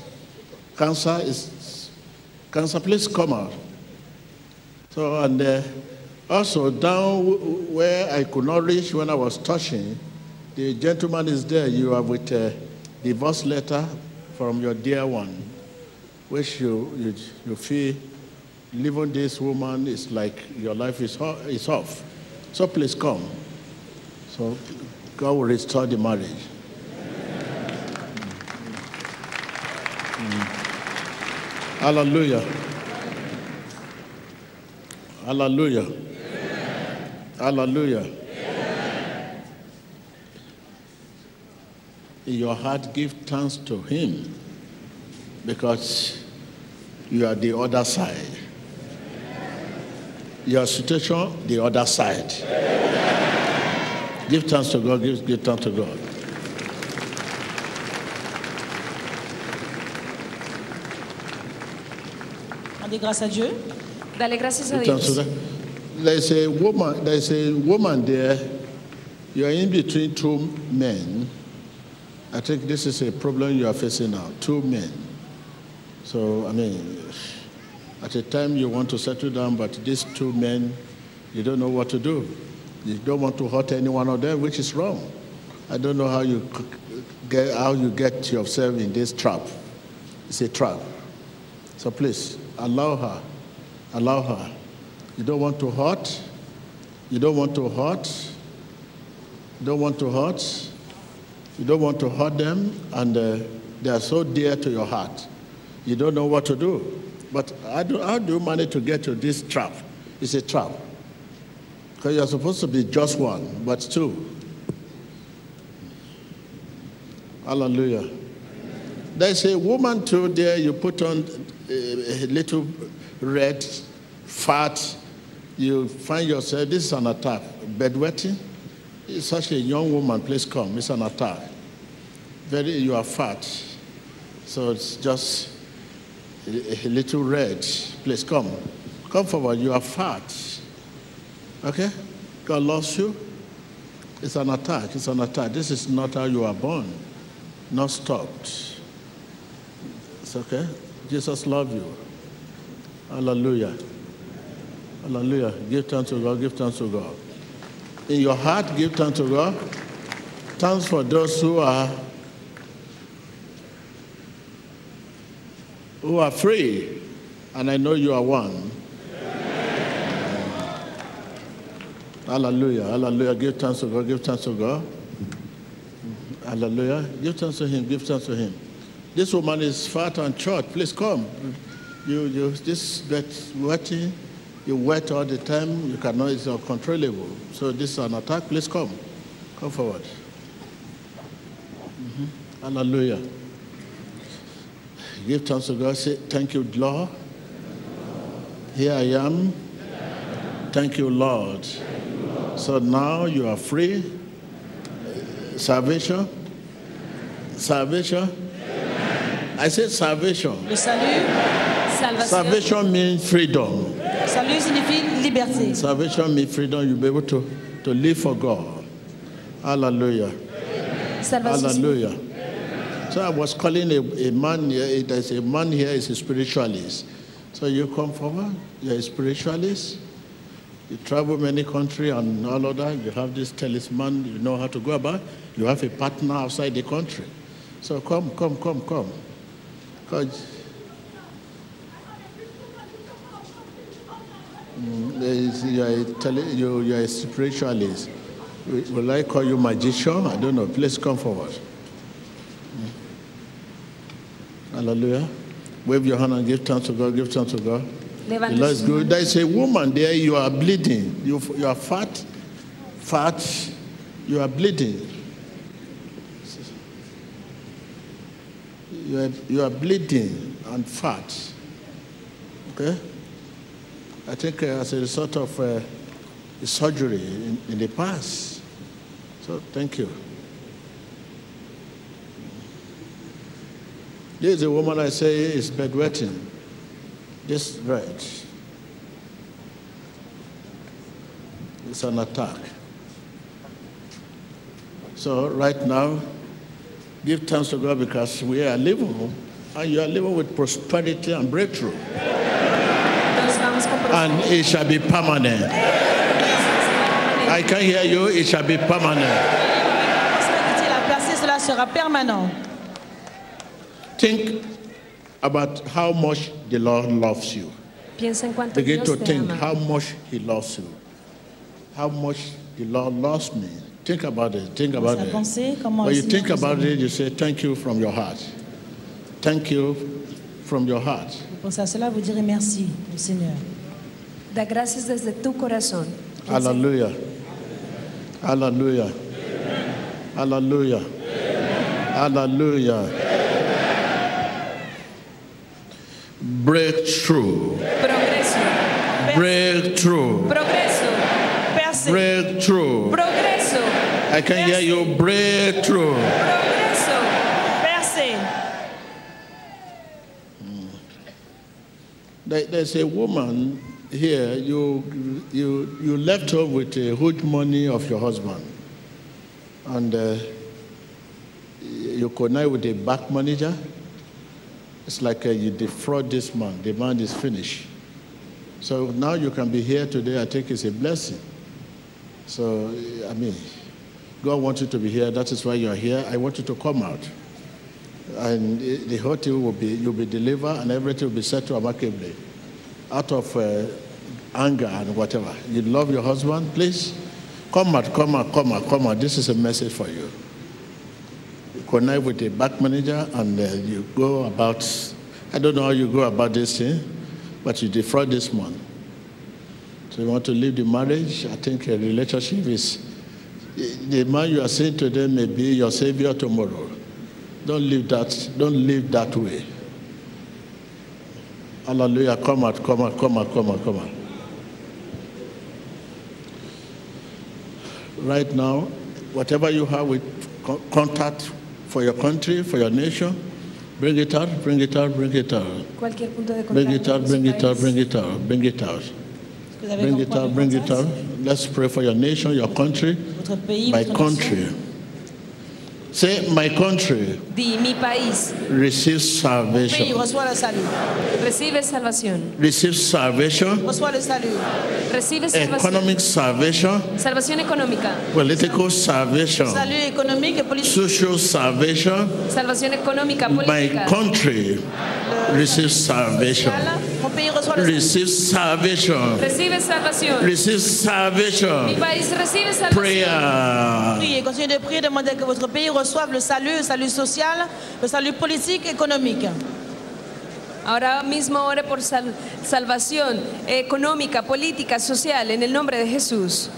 Speaker 1: Cancer is cancer. Please come out. So and uh, also down where I could not reach when I was touching, the gentleman is there. You are with a divorce letter from your dear one, which you you, you feel leaving this woman is like your life is, is off. So please come. So God will restore the marriage. Hallelujah. Hallelujah. Hallelujah. In your heart, give thanks to Him because you are the other side. Your situation, the other side. Give thanks to God, give, give thanks to God.
Speaker 4: Rendez grâce à Dieu.
Speaker 12: Dale gracias a
Speaker 1: Give There's a woman, there's a woman there. You are in between two men. I think this is a problem you are facing now. Two men. So, I mean, at a time you want to settle down, but these two men, you don't know what to do. You don't want to hurt any one of them, which is wrong. I don't know how you get how you get yourself in this trap. It's a trap. So please allow her. Allow her. You don't want to hurt. You don't want to hurt. You don't want to hurt. You don't want to hurt them, and uh, they are so dear to your heart. You don't know what to do. But how do, how do you manage to get to this trap? It's a trap. Because you're supposed to be just one, but two. Hallelujah. There's a woman too there, you put on a, a little red, fat, you find yourself, this is an attack. Bedwetting, such a young woman, please come, it's an attack. Very, you are fat, so it's just a, a little red. Please come, come forward, you are fat. Okay? God loves you. It's an attack, it's an attack. This is not how you are born, not stopped. It's okay. Jesus loves you. Hallelujah. Hallelujah. Give thanks to God. Give thanks to God. In your heart, give thanks to God. Thanks for those who are who are free, and I know you are one. Hallelujah. Hallelujah. Give thanks to God. Give thanks to God. Hallelujah. Give thanks to Him. Give thanks to Him. This woman is fat and short. Please come. You, you, this bed wetting, You wet all the time, you cannot, it's uncontrollable. So this is an attack. Please come. Come forward. Mhm. Hallelujah. Give thanks to God. Say, Thank you, Lord. Here I am. Thank you, Lord. So now you are free. Salvation. Salvation. I said salvation.
Speaker 4: Le salut,
Speaker 12: Salvación.
Speaker 1: Salvation means freedom.
Speaker 4: Salut signifie liberté.
Speaker 1: Salvation means freedom. You'll be able to, to live for God. Hallelujah. Hallelujah. So I was calling a, a man here, there's a man here is a spiritualist. So you come forward, you're a spiritualist. You travel many countries and all of that. You have this talisman, you know how to go about. You have a partner outside the country. So come, come, come, come. 'Cause, mm, there is- Mm, you are a tele- you- you are a spiritualist. Will I call you magician? I don't know. Please come forward. Mm. Hallelujah. Wave your hand and give thanks to God. Give thanks to God. The
Speaker 12: Levante
Speaker 1: Lord is good. There is a woman there. You are bleeding. You, you are fat. Fat. You are bleeding. You are, you are bleeding and fat. Okay? I think uh, as a result of uh, surgery in, in the past. So thank you. This is a woman I say is bedwetting. This right. It's an attack. So right now, give thanks to God because we are living and you are living with prosperity and breakthrough.
Speaker 12: Con
Speaker 1: And it shall be permanent. I can hear you, it shall be permanent.
Speaker 4: La percée, cela sera permanent.
Speaker 1: Think about how much the Lord loves you.
Speaker 12: Piensa en cuánto
Speaker 1: Begin
Speaker 12: Dios
Speaker 1: to
Speaker 12: te
Speaker 1: think
Speaker 12: ama.
Speaker 1: how much He loves you. How much the Lord loves me. Think about it. Think about
Speaker 4: à
Speaker 1: it.
Speaker 4: penser comment
Speaker 1: When
Speaker 4: le
Speaker 1: you think
Speaker 4: nous
Speaker 1: about
Speaker 4: aime.
Speaker 1: it, you say, Thank you from your heart. Thank you from your heart.
Speaker 4: Pensez à cela, vous direz merci au Seigneur.
Speaker 12: Da gracias desde tu corazón.
Speaker 1: Hallelujah. Hallelujah. Hallelujah. Hallelujah. Breakthrough.
Speaker 12: Progreso.
Speaker 1: Breakthrough.
Speaker 12: Progreso.
Speaker 4: Percée.
Speaker 1: Breakthrough.
Speaker 12: Progreso.
Speaker 1: I can hear you. Breakthrough. There's a woman here, you, you, you left her with a huge money of your husband. And uh, you connect with a bank manager. It's like uh, you defraud this man. The man is finished. So now you can be here today. I think it's a blessing. So, I mean, God wants you to be here. That is why you are here. I want you to come out. And the hotel will be, you'll be delivered and everything will be settled amicably. Out of uh, anger and whatever. You love your husband, please? Come out, come out, come out, come out. This is a message for you. You connect with the bank manager and uh, you go about, I don't know how you go about this thing, but you defraud this man. So you want to leave the marriage? I think a relationship is, the man you are saying to them may be your savior tomorrow. Don't live that, don't live that way. Hallelujah. Come out, come out, come out, come out, come out. Right now, whatever you have with contact for your country, for your nation, bring it out, bring it out, bring it out.
Speaker 12: Cualquier punto de
Speaker 1: Bring it out, bring it out, bring it out, bring it out. Bring it out, bring it out. Let's pray for your nation, your country, my country. Say, my country
Speaker 12: Di mi país.
Speaker 1: receives salvation.
Speaker 4: reçoit le salut.
Speaker 12: Recibe salvación.
Speaker 1: Receives salvation,
Speaker 4: Reçoit le salut.
Speaker 12: Recibe salvación.
Speaker 1: economic salvation,
Speaker 12: Salvación económica.
Speaker 1: political salvation,
Speaker 4: Salut économique et politique.
Speaker 1: social salvation.
Speaker 12: Salvación económica,
Speaker 1: My
Speaker 12: política.
Speaker 1: country receives salvation.
Speaker 4: Mon pays reçoit le salut.
Speaker 1: Receives salvation.
Speaker 12: Recibe salvación.
Speaker 1: Receives
Speaker 12: Mi
Speaker 1: salvation.
Speaker 12: país recibe salvación.
Speaker 1: Prayer.
Speaker 4: Priez, continuez de prier, demandez que votre pays reçoive le salut, le salut social, le salut politique, économique.
Speaker 12: Ahora mismo ore por sal- salvación económica, política, social, en el nombre de Jesús.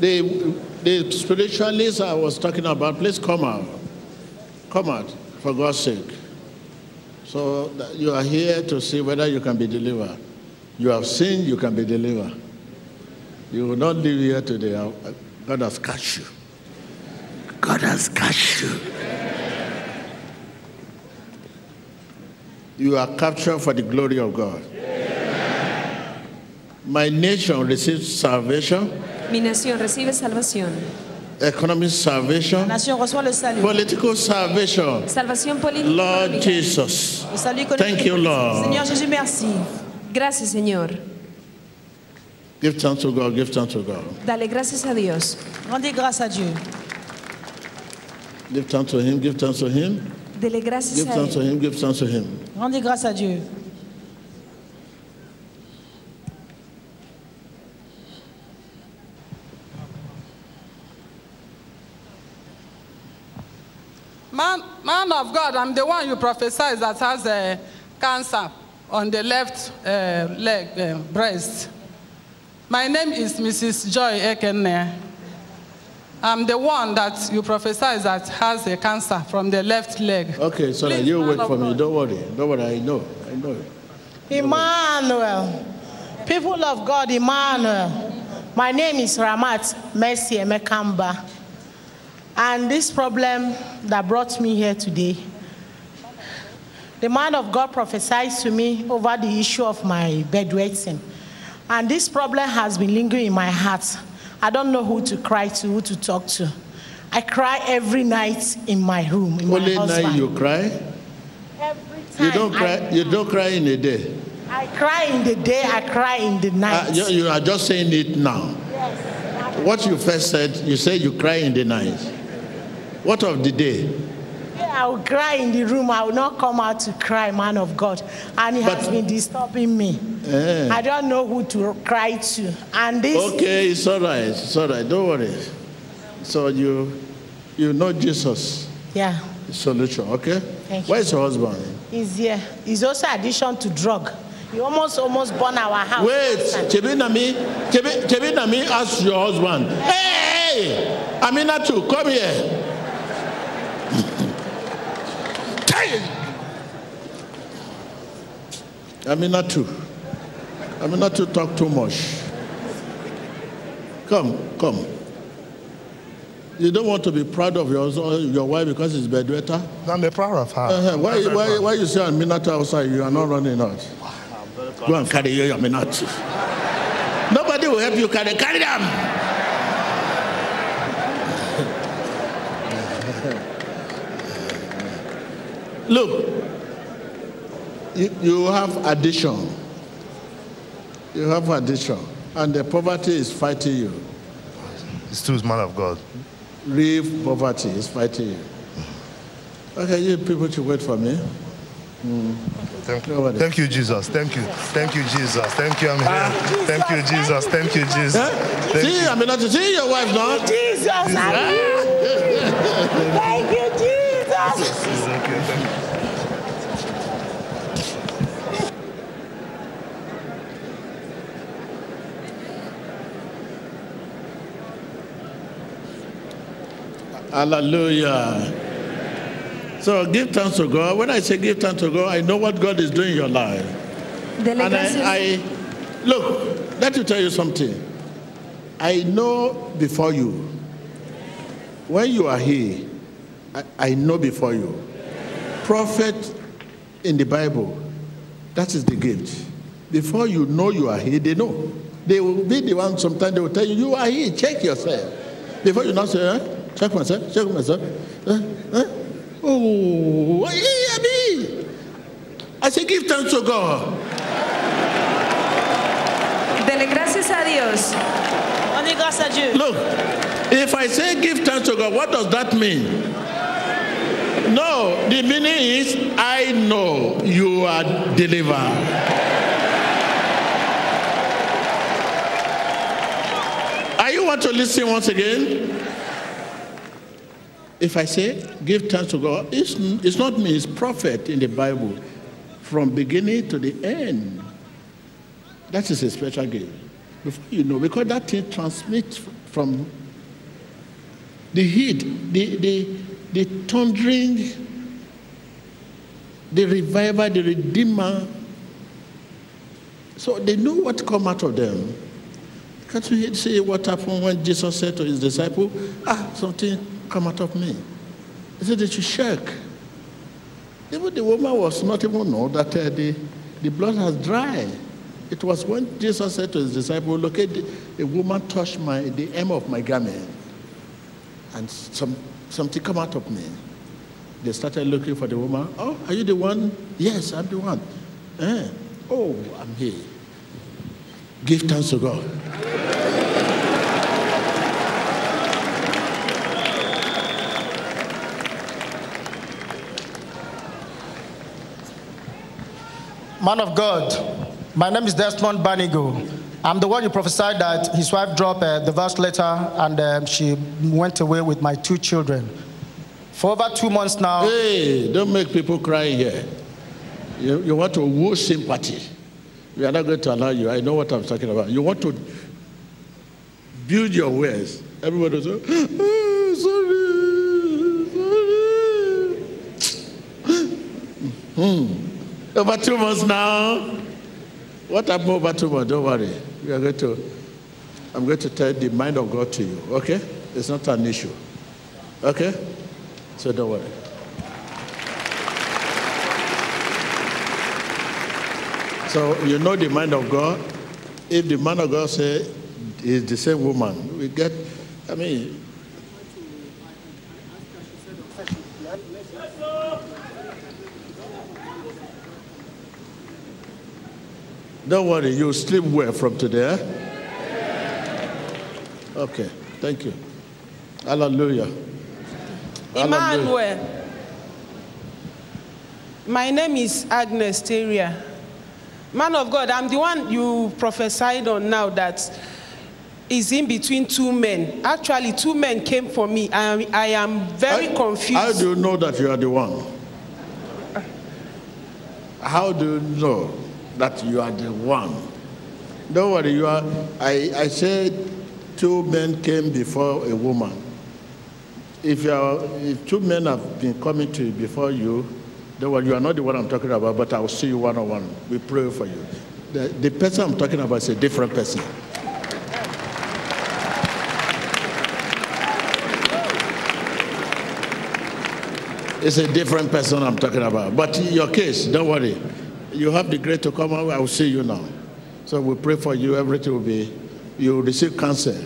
Speaker 1: The, the spiritualists I was talking about, please come out. Come out, for God's sake. So you are here to see whether you can be delivered. You have sinned, you can be delivered. You will not live here today. God has catch you. God has catch you. You are captured for the glory of God. My nation receives salvation,
Speaker 12: Mi nación recibe salvación.
Speaker 1: economic salvation,
Speaker 4: Nation reçoit le salut.
Speaker 1: political salvation.
Speaker 12: Salvación política.
Speaker 1: Lord
Speaker 12: económica.
Speaker 1: Jesus.
Speaker 4: Le salut économique.
Speaker 1: Thank you, Lord.
Speaker 4: Seigneur Jésus, merci.
Speaker 12: Gracias, Señor.
Speaker 1: Give thanks to God, give thanks to God.
Speaker 12: Dale gracias a Dios.
Speaker 4: Rendez grâce à Dieu.
Speaker 1: Give thanks to Him, give thanks to Him,
Speaker 12: Dele gracias
Speaker 1: give
Speaker 12: a
Speaker 1: thanks to
Speaker 12: Él.
Speaker 1: Him, give thanks to Him.
Speaker 4: Rendez grâce à Dieu.
Speaker 8: Man, man of God, I'm the one you prophesied that has a cancer on the left uh, leg, uh, breast. My name is Mrs. Joy Ekene. I'm the one that you prophesied that has a cancer from the left leg.
Speaker 1: Okay, so now
Speaker 8: Please,
Speaker 1: you wait
Speaker 8: of
Speaker 1: for me.
Speaker 8: God.
Speaker 1: Don't worry. Don't worry. I know. I know.
Speaker 14: Emmanuel. People of God, Emmanuel. My name is Ramat Mercy Emekamba. And this problem that brought me here today, the man of God prophesied to me over the issue of my bedwetting. And this problem has been lingering in my heart. I don't know who to cry to, who to talk to. I cry every night in my room, in
Speaker 1: Only
Speaker 14: my
Speaker 1: night you cry. Every time. You don't cry. You don't cry in a day.
Speaker 14: I cry in the day, I cry in the night.
Speaker 1: Uh, you, you are just saying it now. Yes. What you first said, you said you cry in the night. What of the day?
Speaker 14: Yeah, I will cry in the room. I will not come out to cry, man of God. And it has been disturbing me.
Speaker 1: Eh.
Speaker 14: I don't know who to cry to. And this
Speaker 1: Okay, it's all right. It's all right. Don't worry. So you, you know Jesus,
Speaker 14: yeah,
Speaker 1: solution. Okay.
Speaker 14: Thank you.
Speaker 1: Where is your husband?
Speaker 14: is here. It's also addiction to drug. He almost almost burned our house.
Speaker 1: Wait, Chebi Nami, Chebi, Chebi Nami ask your husband. Hey, Aminatu, come here. Hey! not to talk too much. Come, come. You don't want to be proud of your, your wife because it's bedwetter?
Speaker 15: I'm the proud of her.
Speaker 1: Uh-huh. Why,
Speaker 15: I'm very
Speaker 1: why,
Speaker 15: proud.
Speaker 1: why you say Aminatu outside, you are not running out? Go and carry your Aminatu. Nobody will help you carry, carry them. Look, you, you have addiction. You have addiction, and the poverty is fighting you.
Speaker 15: It's true, man of God.
Speaker 1: Real poverty is fighting you. Okay, you people should wait for me. Mm.
Speaker 15: Thank you. Thank you, Jesus. Thank you. Thank you, Jesus. Thank you, I'm here. Thank you, Jesus. Thank you, Jesus. Thank
Speaker 1: See, I mean, not to see your wife now.
Speaker 14: Jesus, Thank you, Jesus.
Speaker 15: Thank you. Thank
Speaker 1: Hallelujah. So give thanks to God. When I say give thanks to God, I know what God is doing in your life. And. I, I look, let me tell you something. I know before you. When you are here, I, I know before you. Prophet in the Bible, that is the gift. Before you know you are here, they know. They will be the one, sometimes they will tell you, you are here, check yourself. Before you now say, eh? Şöyle konusu, şöyle konusu. Oh, eh, eh, eh, Abi! I say give thanks to God.
Speaker 12: Dele gracias a Dios.
Speaker 4: Only gracias a Dieu.
Speaker 1: Look, if I say give thanks to God, what does that mean? No, the meaning is I know you are delivered. Are you want to listen once again? If I say, give thanks to God, it's, it's not me, it's prophet in the Bible from beginning to the end. That is a special gift. Before you know, because that thing transmits from the heat, the, the, the thundering, the reviver, the redeemer. So they know what come out of them. Can't you see what happened when Jesus said to his disciple, ah, something come out of me. He said that you shake. Even the woman was not even know that uh, the, the blood has dried. It was when Jesus said to his disciple, look at the, the woman touched my, the hem of my garment and some, something come out of me. They started looking for the woman. Oh, are you the one? Yes, I'm the one. Eh. Oh, I'm here. Give thanks to God.
Speaker 16: Man of God, my name is Desmond Banigo. I'm the one you prophesied that his wife dropped uh, the verse letter and um, she went away with my two children. For over two months now.
Speaker 1: Hey, don't make people cry here. You, you want to woo sympathy. We are not going to allow you. I know what I'm talking about. You want to build your ways. Everybody will say, oh, sorry, sorry. Hmm. Over two months now. What happened over two months? Don't worry. We are going to, I'm going to tell the mind of God to you. Okay? It's not an issue. Okay? So don't worry. So you know the mind of God. If the man of God say is the same woman, we get. I mean, don't worry. you'll sleep well from today. Eh? Okay. Thank you. Hallelujah. Hallelujah.
Speaker 17: Emmanuel. My name is Agnes Teria. Man of God, I'm the one you prophesied on now that is in between two men. Actually, two men came for me. I am, I am very confused.
Speaker 1: How do you know that you are the one? How do you know that you are the one? Don't worry, you are. I, I said two men came before a woman. If, you are, if two men have been coming to you before you, don't worry, you are not the one I'm talking about, but I will see you one on one. We pray for you. The, the person I'm talking about is a different person. It's a different person I'm talking about. But your case, don't worry. You have the grace to come out. I will see you now. So we pray for you. Everything will be, you will receive cancer.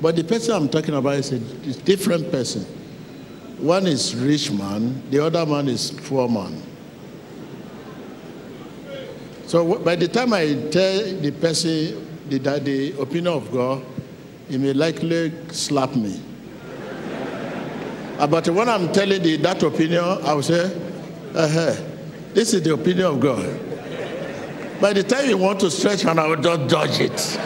Speaker 1: But the person I'm talking about is a is different person. One is rich man, the other man is poor man. So by the time I tell the person the, the opinion of God, he may likely slap me. But when I'm telling the, that opinion, I will say, uh-huh, this is the opinion of God. By the time you want to stretch and I will just dodge it.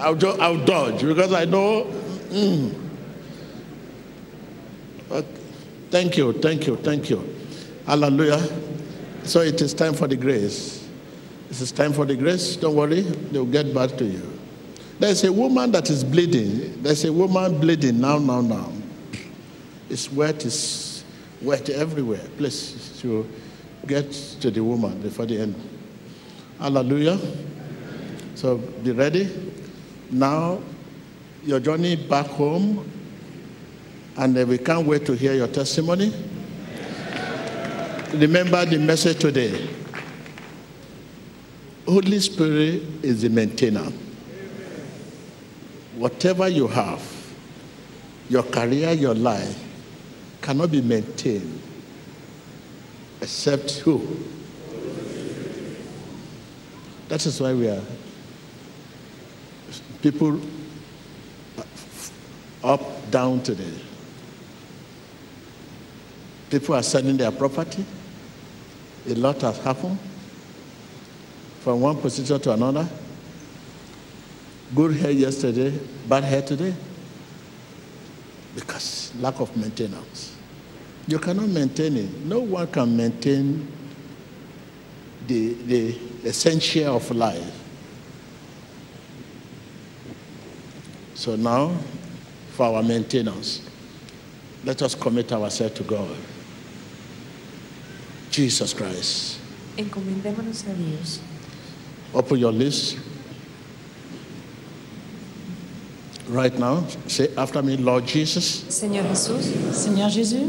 Speaker 1: I'll, I'll dodge because I know. Mm. But thank you, thank you, thank you. Hallelujah. So it is time for the grace. It is time for the grace. Don't worry, they'll get back to you. There's a woman that is bleeding. There's a woman bleeding now, now, now. It's wet, it's wet everywhere. Please, to get to the woman before the end. Hallelujah. So be ready. Now, your journey back home, and we can't wait to hear your testimony. Remember the message today. Holy Spirit is the maintainer. Whatever you have, your career, your life, cannot be maintained except who? That is why we are people up, down today. People are selling their property. A lot has happened from one position to another. Good hair yesterday, bad hair today? Because lack of maintenance. You cannot maintain it. No one can maintain the, the essential of life. So now, for our maintenance, let us commit ourselves to God. Jesus Christ.
Speaker 2: Encomendémonos a Dios.
Speaker 1: Open your lips. Right now, say after me, Lord Jesus,
Speaker 2: Señor Jesús,
Speaker 4: Seigneur Jésus,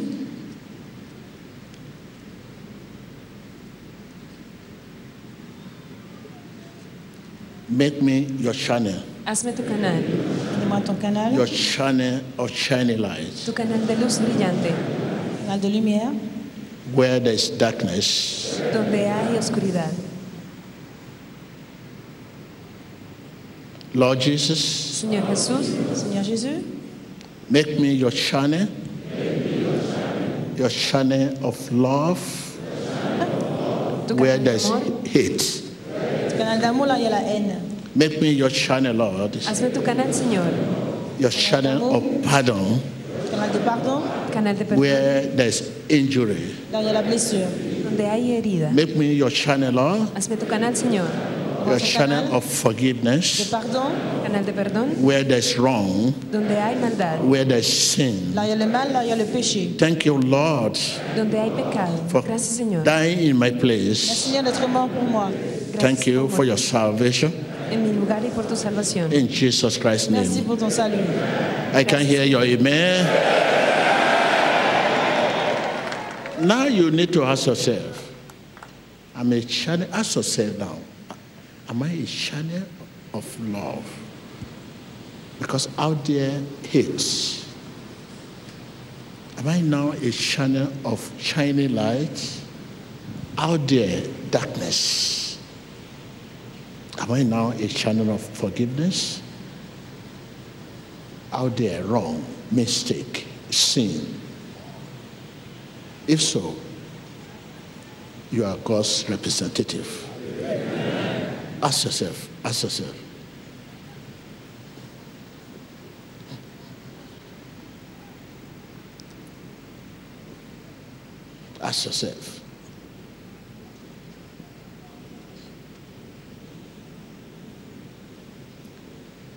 Speaker 1: make me your channel,
Speaker 2: hazme tu canal,
Speaker 4: donne-moi ton canal,
Speaker 1: your channel of shining light.
Speaker 2: tu canal de luz brillante,
Speaker 4: canal de lumière,
Speaker 1: Where there is darkness,
Speaker 2: donde hay oscuridad.
Speaker 1: Lord Jesus,
Speaker 2: Señor Jesús,
Speaker 4: Seigneur Jésus,
Speaker 1: make me your channel, your channel of love. Where there is hate,
Speaker 4: tu canal d'amour là, il y a la haine.
Speaker 1: make me your channel, Lord,
Speaker 2: hazme tu canal, Señor,
Speaker 1: your channel of pardon.
Speaker 4: Canal de pardon,
Speaker 2: canal de perdón,
Speaker 1: Where there is injury,
Speaker 4: là il y a la blessure.
Speaker 2: donde hay herida.
Speaker 1: make me your channel, Lord,
Speaker 2: Hazme tu canal,
Speaker 1: your channel of
Speaker 4: De
Speaker 1: forgiveness.
Speaker 4: pardon,
Speaker 2: canal de perdón,
Speaker 1: Where there is wrong,
Speaker 2: donde hay maldad,
Speaker 1: where there is sin.
Speaker 4: là y a le mal, là y a le péché.
Speaker 1: Thank you, Lord,
Speaker 2: donde hay pecado.
Speaker 1: for
Speaker 2: Gracias, Señor.
Speaker 1: dying in my place.
Speaker 4: Seigneur d'être mort pour moi.
Speaker 1: Thank you for your salvation.
Speaker 2: En mi lugar y por tu salvación.
Speaker 1: In Jesus Christ's
Speaker 4: Merci
Speaker 1: name.
Speaker 4: pour ton salut.
Speaker 1: I can hear your amen. Now you need to ask yourself, I'm a channel, ask yourself now, am I a channel of love? Because out there hates. Am I now a channel of shining light? Out there darkness. Am I now a channel of forgiveness? Out there wrong, mistake, sin? If so, you are God's representative. Ask yourself, ask yourself. Ask yourself.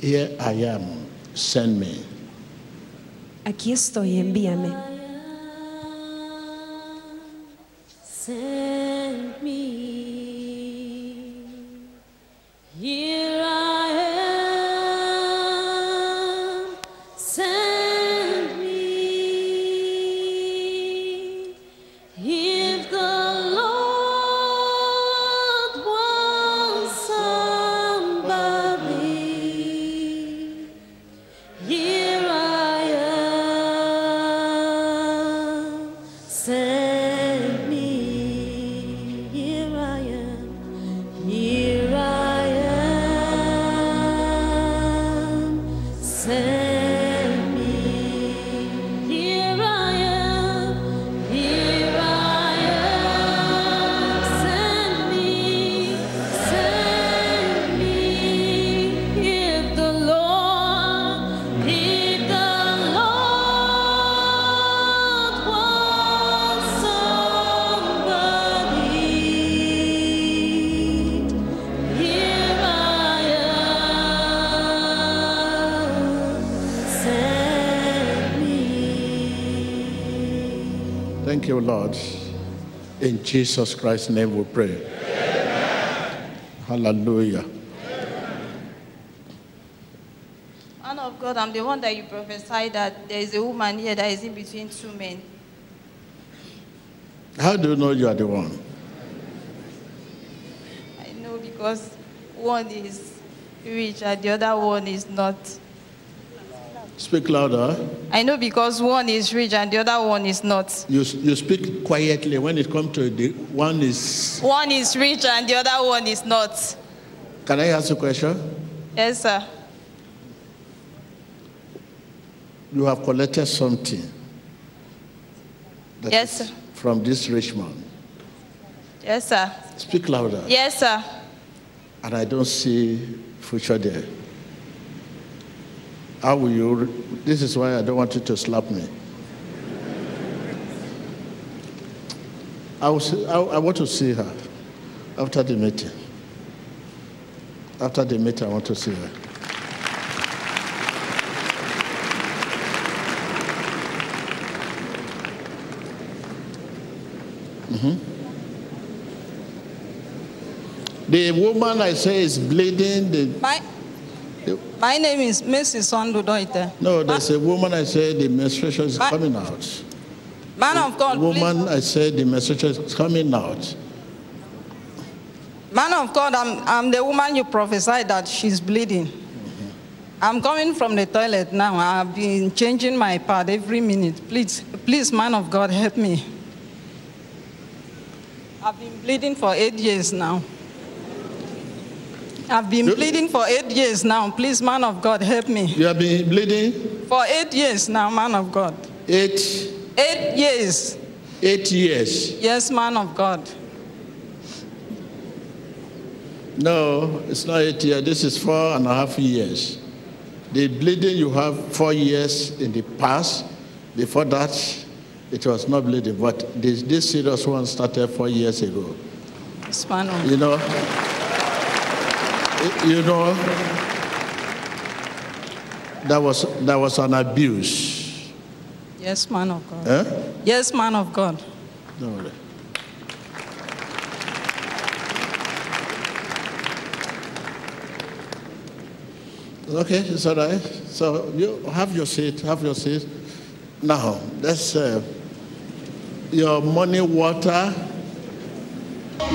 Speaker 1: Here I am, send me.
Speaker 2: Aquí estoy, envíame.
Speaker 1: In Jesus Christ's name we pray. Hallelujah.
Speaker 11: Man of God, I'm the one that you prophesied that there is a woman here that is in between two men.
Speaker 1: How do you know you are the one?
Speaker 11: I know because one is rich and the other one is not.
Speaker 1: Speak louder.
Speaker 11: I know because one is rich and the other one is not.
Speaker 1: You, you speak quietly when it comes to the one is.
Speaker 11: One is rich and the other one is not.
Speaker 1: Can I ask a question?
Speaker 11: Yes, sir.
Speaker 1: You have collected something
Speaker 11: Yes, sir.
Speaker 1: from this rich man.
Speaker 11: Yes, sir.
Speaker 1: Speak louder.
Speaker 11: Yes, sir.
Speaker 1: And I don't see future there. How will you? This is why I don't want you to slap me. I, see, I, I want to see her after the meeting. After the meeting, I want to see her. Mhm. The woman I say is bleeding. The,
Speaker 11: My, my name is Mrs. Ondudoite.
Speaker 1: no, there's a woman I say the menstruation is
Speaker 11: Ma-
Speaker 1: coming out.
Speaker 11: Man of God, please.
Speaker 1: Woman I say the menstruation is coming out.
Speaker 11: Man of God, I'm, I'm the woman you prophesied that she's bleeding. Mm-hmm. I'm coming from the toilet now. I've been changing my pad every minute. Please, please, man of God, help me. I've been bleeding for eight years now. I've been bleeding for eight years now. Please, man of God, help me.
Speaker 1: You have been bleeding
Speaker 11: For eight years now, man of God.
Speaker 1: eight
Speaker 11: Eight years.
Speaker 1: eight years.
Speaker 11: Yes, man of God.
Speaker 1: No, it's not eight years. This is four and a half years. The bleeding you have four years in the past. Before that, it was not bleeding. But this, this serious one started four years ago.
Speaker 11: Man
Speaker 1: You know, you know, that was that was an abuse.
Speaker 11: Yes, man of God.
Speaker 1: Eh?
Speaker 11: Yes, man of God.
Speaker 1: Don't worry. Okay, it's all right. So you have your seat, have your seat. Now, let's, uh, your money water